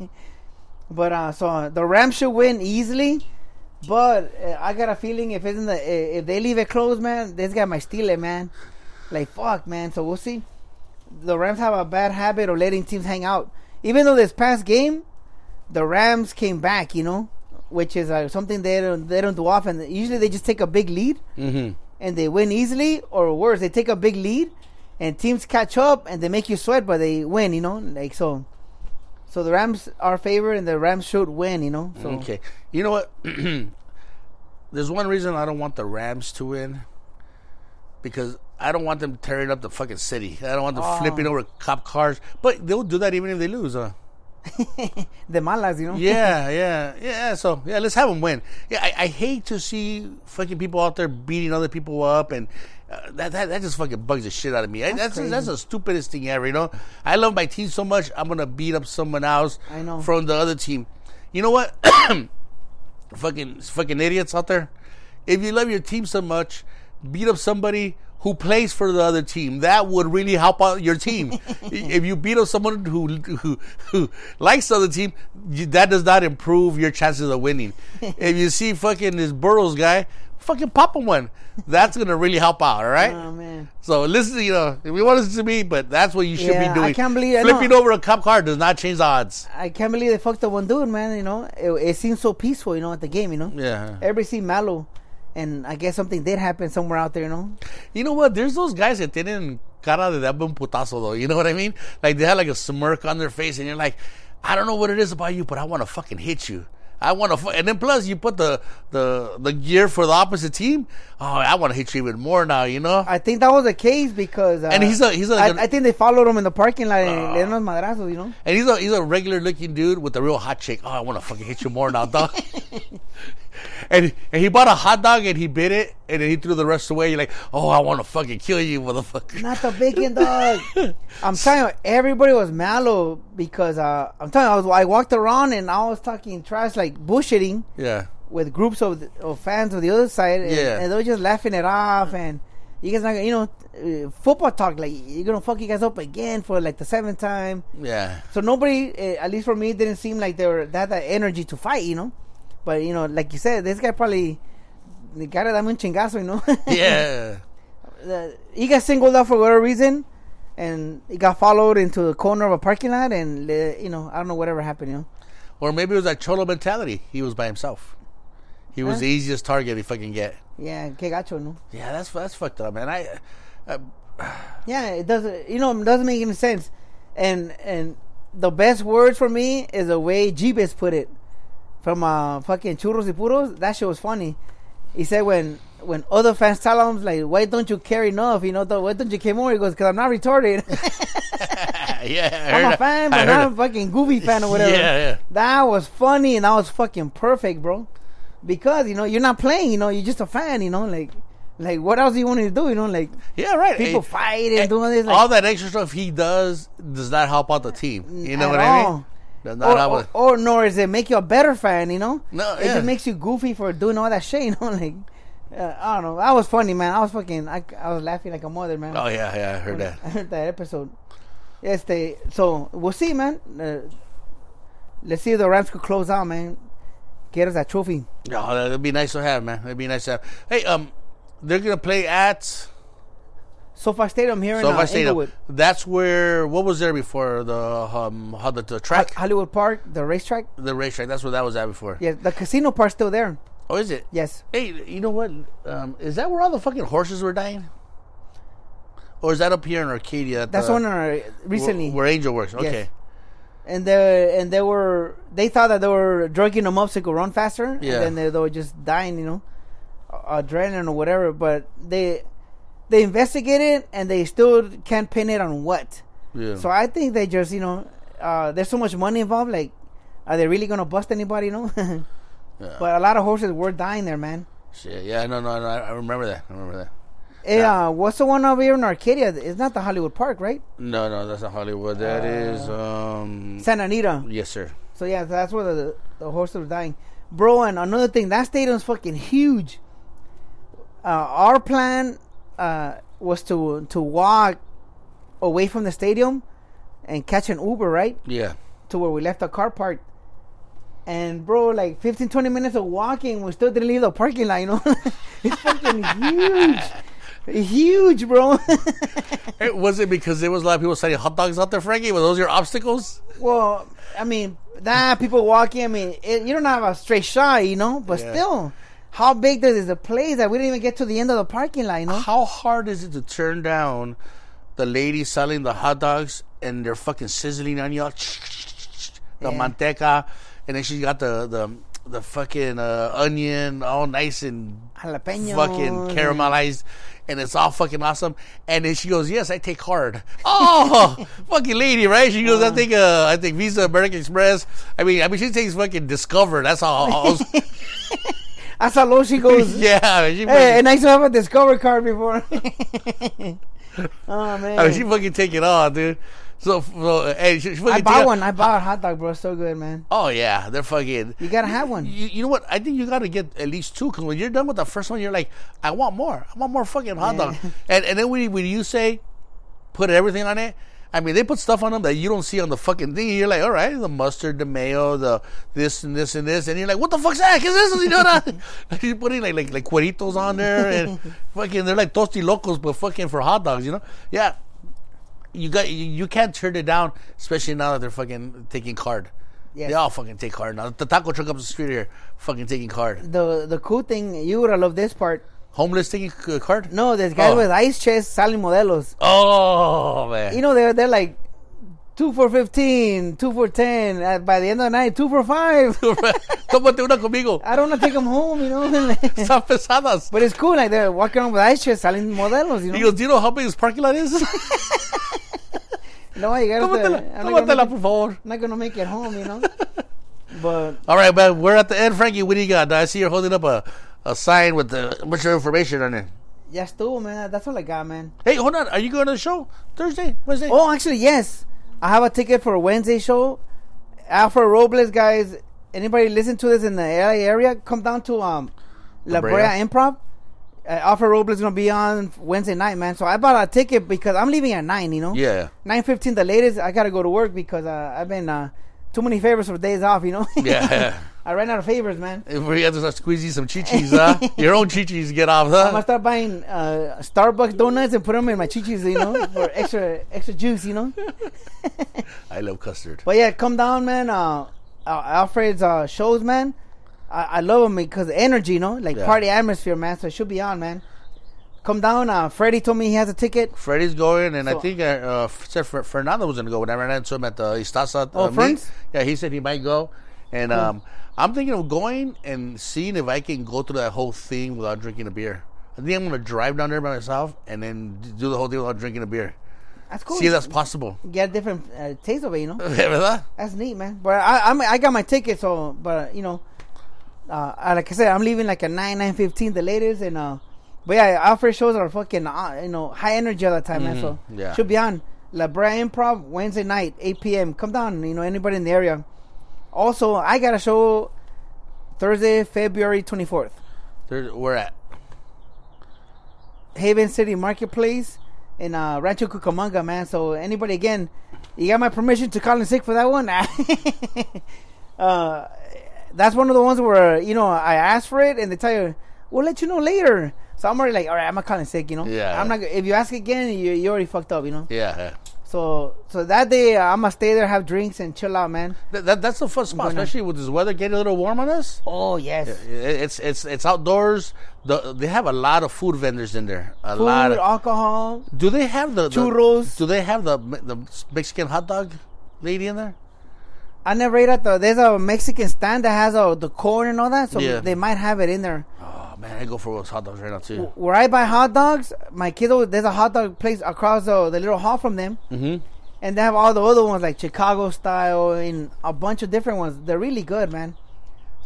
A: [LAUGHS] but uh, so uh, the Rams should win easily. But uh, I got a feeling if it's in the uh, if they leave it closed, man, this guy might steal it, man. Like fuck, man. So we'll see. The Rams have a bad habit of letting teams hang out. Even though this past game, the Rams came back, you know, which is uh, something they don't they don't do often. Usually they just take a big lead
B: hmm
A: and they win easily, or worse, they take a big lead and teams catch up and they make you sweat, but they win, you know, like so. So the Rams are favored, and the Rams should win, you know. So
B: Okay. You know what? [CLEARS THROAT] There's one reason I don't want the Rams to win because I don't want them tearing up the fucking city. I don't want them
A: Oh.
B: flipping over cop cars. But they'll do that even if they lose, huh? [LAUGHS]
A: the malas, you know.
B: Yeah, [LAUGHS] yeah, yeah. So yeah, let's have them win. Yeah, I, I hate to see fucking people out there beating other people up, and uh, that, that that just fucking bugs the shit out of me. I- That's that's, the stupidest thing ever. You know, I love my team so much. I'm gonna beat up someone else.
A: I know.
B: from the other team. You know what? [COUGHS] fucking fucking idiots out there. If you love your team so much, beat up somebody who plays for the other team. That would really help out your team. [LAUGHS] if you beat up someone who who, who likes the other team, you, that does not improve your chances of winning. [LAUGHS] if you see fucking this Burrows guy, fucking pop him one. That's gonna really help out. All right.
A: Oh man.
B: So listen, you know, if you want to listen to me, but that's what you should
A: Yeah, I
B: be doing.
A: can't believe- I
B: flipping over a cop car does not change the odds.
A: I can't believe they fucked up one dude, man. You know, it, it seems so peaceful, you know, at the game, you know.
B: Yeah.
A: Everybody seemed mellow, and I guess something did happen somewhere out there, you know.
B: You know what? There's those guys that tienen cara de un putazo, though. You know what I mean? Like they had like a smirk on their face, and you're like, I don't know what it is about you, but I want to fucking hit you. I want to, fu-. and then plus you put the the the gear for the opposite team. Oh, I want to hit you even more now. You know?
A: I think that was the case because, uh,
B: And he's a- he's a-
A: I, I think they followed him in the parking lot and le dieron madrazos, you know.
B: And he's a he's a regular looking dude with a real hot chick. Oh, I want to fucking hit you more now, dog. [LAUGHS] and and he bought a hot dog and he bit it and then he threw the rest away. You're like, oh, I want to fucking kill you, motherfucker.
A: Not the bacon dog. [LAUGHS] I'm telling you, everybody was mellow because uh, I'm telling you, I was I walked around and I was talking trash like bullshitting
B: Yeah.
A: with groups of, of fans of the other side, and,
B: Yeah.
A: and they were just laughing it off. And you guys, not gonna- you know, uh, football talk like you're gonna fuck you guys up again for like the seventh time.
B: Yeah.
A: So nobody, uh, at least for me, didn't seem like they were had that energy to fight, you know. But you know, like you said, this guy probably. The guy dame un chingazo, you know. [LAUGHS]
B: Yeah.
A: uh, he got singled out for whatever reason, and he got followed into the corner of a parking lot, and uh, you know, I don't know whatever happened. You know,
B: Or maybe it was that cholo mentality. He was by himself. He was
A: Huh?
B: the easiest target he fucking get.
A: yeah, que gacho, no.
B: Yeah, that's that's fucked up, man. I, uh, [SIGHS]
A: Yeah, it doesn't. You know, it doesn't make any sense. And and the best words for me is the way Jeebus put it from uh, fucking Churros y Puros. That shit was funny. He said when when other fans tell him like, why don't you care enough? You know, why don't you care more? He goes, because I'm not retarded. [LAUGHS] [LAUGHS]
B: yeah, I
A: I'm a fan, but not a fucking goofy fan or whatever.
B: Yeah, yeah.
A: That was funny and that was fucking perfect, bro. Because you know you're not playing. You know you're just a fan. You know like like what else do you want to do? You know like
B: Yeah, right.
A: people fight and doing this. Like,
B: all that extra stuff he does does not help out the team. You know
A: At
B: what I mean? Not
A: or, or, or nor is it make you a better fan, you know?
B: No,
A: it
B: yeah.
A: just makes you goofy for doing all that shit, [LAUGHS] you know? Like, uh, I don't know. I was funny, man. I was fucking, I, I was laughing like a mother, man.
B: oh yeah, yeah, I heard that.
A: I heard that episode. Este, so we'll see, man. Uh, let's see if the Rams could close out, man. Get us that trophy.
B: Oh, that'd be nice to have, man. It'd be nice to have. Hey, um, they're gonna play at
A: SoFi Stadium here in
B: SoFi
A: uh,
B: Stadium.
A: Inglewood.
B: That's where what was there before the um how the, the track,
A: Hollywood Park, the racetrack.
B: the racetrack. That's where that was at before.
A: Yeah, the casino part's still there.
B: Oh, is it?
A: Yes.
B: Hey, you know what? Um, is that where all the fucking horses were dying? Or is that up here in Arcadia?
A: That's
B: the-
A: one uh, recently.
B: where, where Angel works. Okay.
A: and they and they were they thought that they were drugging them up so they could run faster.
B: Yeah.
A: And then they, they were just dying, you know, adrenaline or whatever. But they they investigated and they still can't pin it on what.
B: Yeah.
A: So I think they just you know uh, there's so much money involved. Like, are they really gonna bust anybody? You know. [LAUGHS]
B: Yeah.
A: But a lot of horses were dying there, man.
B: Shit. Yeah. No. No. No. I I remember that. I remember that. Yeah.
A: uh, what's the one over here in Arcadia? It's not the Hollywood Park, right?
B: No. No. That's not Hollywood. That
A: Uh,
B: is. Um.
A: Santa Anita.
B: Yes, sir.
A: So yeah, that's where the the horses were dying, bro. And another thing, that stadium's fucking huge. Uh, our plan uh, was to to walk away from the stadium and catch an Uber, right,
B: Yeah.
A: to where we left the car parked. And bro, like 15, 20 minutes of walking, we still didn't leave the parking lot. You know, [LAUGHS] it's fucking huge, huge, bro. [LAUGHS]
B: Hey, was it because there was a lot of people selling hot dogs out there, Frankie? Were those your obstacles?
A: well, I mean, nah, people walking. I mean, it, you don't have a straight shot, you know, but
B: Yeah.
A: still, how big does is the place that we didn't even get to the end of the parking lot, you know?
B: How hard is it to turn down the lady selling the hot dogs and they're fucking sizzling on you? The
A: Yeah.
B: manteca, and then she got the the the fucking uh, onion all nice and
A: Jalapenos.
B: fucking caramelized, and it's all fucking awesome. And then she goes, "Yes, I take card." [LAUGHS] Oh, fucking lady, right? She goes, "I think uh, I think Visa, American Express." I mean, I mean, she takes fucking Discover. That's all. [LAUGHS] [LAUGHS]
A: how low she goes.
B: yeah, she
A: Hey, and I used to have a Discover card before. [LAUGHS] oh man,
B: I mean, she fucking take it all, dude. So, so hey, she, she fucking
A: I bought one. I bought a hot dog, bro. So good, man.
B: Oh yeah, they're fucking.
A: You gotta have one.
B: You, you know what? I think you got to get at least two because when you're done with the first one, you're like, I want more. I want more fucking hot
A: Yeah.
B: dog. [LAUGHS] And and then when, when you say put everything on it, I mean they put stuff on them that you don't see on the fucking thing. You're like, all right, the mustard, the mayo, the this and this and this, and you're like, what the fuck's that? this? es eso, señora? You're putting [LAUGHS] [LAUGHS] like like like cueritos on there and [LAUGHS] fucking they're like tosti locos, but fucking for hot dogs, you know? Yeah. You got you, you can't turn it down, especially now that they're fucking taking card.
A: Yes.
B: They all fucking take card now. The taco truck up the street here, fucking taking card.
A: The the cool thing, you would have loved this part.
B: Homeless taking c- card.
A: No, there's guys
B: Oh.
A: with ice chest selling modelos.
B: Oh man.
A: You know, they're they're like two for 15, two for ten. Uh, by the end of the night, two for five. [LAUGHS]
B: Tómate una conmigo.
A: I don't want to take them home, you know. [LAUGHS]
B: Están pesadas.
A: but it's cool, like they're walking around with ice chest selling modelos, you
B: He
A: know.
B: goes, do you know how big this parking lot is? [LAUGHS]
A: No, you gotta.
B: Tómatela,
A: I'm not, gonna
B: tómatela,
A: make
B: por
A: it,
B: favor.
A: I'm not gonna make it home, you know. but
B: All right, man. We're at the end, Frankie. What do you got? I see you're holding up a, a sign with the, a bunch of information on it.
A: ya estuvo, man. That's all I got, man.
B: Hey, hold on. Are you going to the show Thursday, Wednesday?
A: Oh, actually, yes. I have a ticket for a Wednesday show. Alfred Robles, guys. Anybody listen to this in the LA area? Come down to um La
B: Brea.
A: Brea Improv. Uh, Alfred Robles is gonna be on Wednesday night, man. So I bought a ticket because I'm leaving at nine. You know,
B: Yeah.
A: nine fifteen the latest. I gotta go to work because uh, I've been uh, too many favors for days off. You know.
B: Yeah. [LAUGHS] [LAUGHS]
A: I ran out of favors, man.
B: If we have to start squeezing some chichis, huh? [LAUGHS] Your own chichis get off, huh?
A: I'm gonna start buying uh, Starbucks donuts and put them in my chichis, you know, for [LAUGHS] extra extra juice, you know. [LAUGHS]
B: I love custard.
A: But yeah, come down, man. Uh, uh, Alfred's uh, shows, man. I, I love them because energy, you know, like
B: Yeah.
A: party atmosphere, man. So it should be on, man. come down. Uh, Freddie told me he has a ticket.
B: Freddie's going, and I think uh, uh, said Fernando was going to go. When I ran into him at the Istasa.
A: Oh,
B: uh, meet. Yeah, he said he might go, and um, I'm thinking of going and seeing if I can go through that whole thing without drinking a beer. I think I'm going to drive down there by myself and then do the whole thing without drinking a beer.
A: That's cool.
B: See if that's possible.
A: Get a different uh, taste of it, you know. [LAUGHS]
B: ¿Verdad?
A: That's neat, man. But I, I'm, I got my ticket, so but you know, uh, like I said, I'm leaving like at nine nine fifteen the latest, and uh, but yeah, Alfred shows are fucking uh, you know high energy all the time, man. So
B: Mm-hmm. Yeah.
A: should be on La Brea Improv Wednesday night, eight p.m. Come down, you know anybody in the area. Also, I got a show Thursday, February twenty fourth,
B: There, we're at.
A: Haven City Marketplace in uh, Rancho Cucamonga, man. So anybody again, you got my permission to call in sick for that one. [LAUGHS] uh, that's one of the ones where you know I asked for it and they tell you we'll let you know later. So I'm already like, all right, I'm not calling sick, you know.
B: Yeah.
A: I'm not. If you ask again, you you already fucked up, you know.
B: Yeah.
A: So so that day I'm gonna stay there, have drinks, and chill out, man.
B: That, that, that's the fun spot,
A: gonna-
B: especially with this weather getting a little warm on us.
A: Oh yes.
B: It- It's it's it's outdoors. The, they have a lot of food vendors in there. A
A: Food,
B: lot of.
A: alcohol.
B: Do they have the, the
A: Churros.
B: Do they have the the Mexican hot dog lady in there?
A: I never ate at the. There's a Mexican stand that has uh, the corn and all that, so
B: Yeah.
A: they might have it in there.
B: Oh man, I go for those hot dogs right now too.
A: Where I buy hot dogs, my kids, always- there's a hot dog place across the, the little hall from them.
B: Mm-hmm.
A: And they have all the other ones like Chicago style and a bunch of different ones. They're really good, man.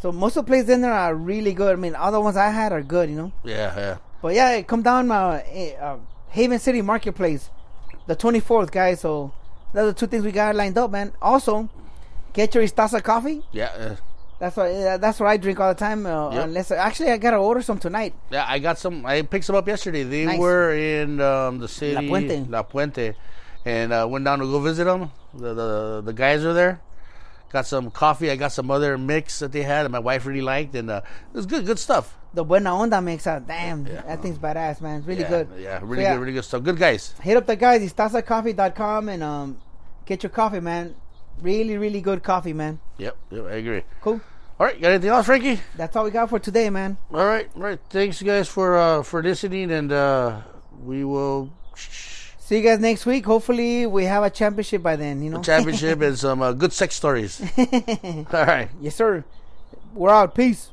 A: So most of the places in there are really good. I mean, all the ones I had are good, you know.
B: Yeah, yeah.
A: But yeah, come down uh, eh, uh, Haven City Marketplace, the 24th, guys. So those are two things we got lined up, man. Also, get your Istasa coffee.
B: Yeah, uh,
A: That's what uh, that's what I drink all the time. Uh,
B: Yep.
A: Unless actually I gotta order some tonight.
B: yeah. I got some. I picked some up yesterday. They
A: Nice.
B: were in um, the city, La
A: Puente.
B: La Puente, and uh, went down to go visit them. The, the the guys are there. Got some coffee. I got some other mix that they had, and my wife really liked, and uh, it was good, good stuff.
A: The Buena Onda mix out. Damn, that thing's badass, man. It's really
B: yeah,
A: good.
B: Yeah,
A: So,
B: really
A: yeah,
B: good, really good stuff. Good guys.
A: Hit up the guys, istasacoffee.com and um, get your coffee, man. Really, really good coffee, man.
B: Yep, yep, I agree.
A: Cool.
B: All right, got anything else, Frankie?
A: That's all we got for today, man.
B: All right, all right. Thanks, you guys, for uh, for listening, and uh, we will
A: See you guys next week. Hopefully, we have a championship by then. You know.
B: championship and [LAUGHS] some uh, good sex stories. [LAUGHS] All right.
A: yes, sir. We're out. Peace.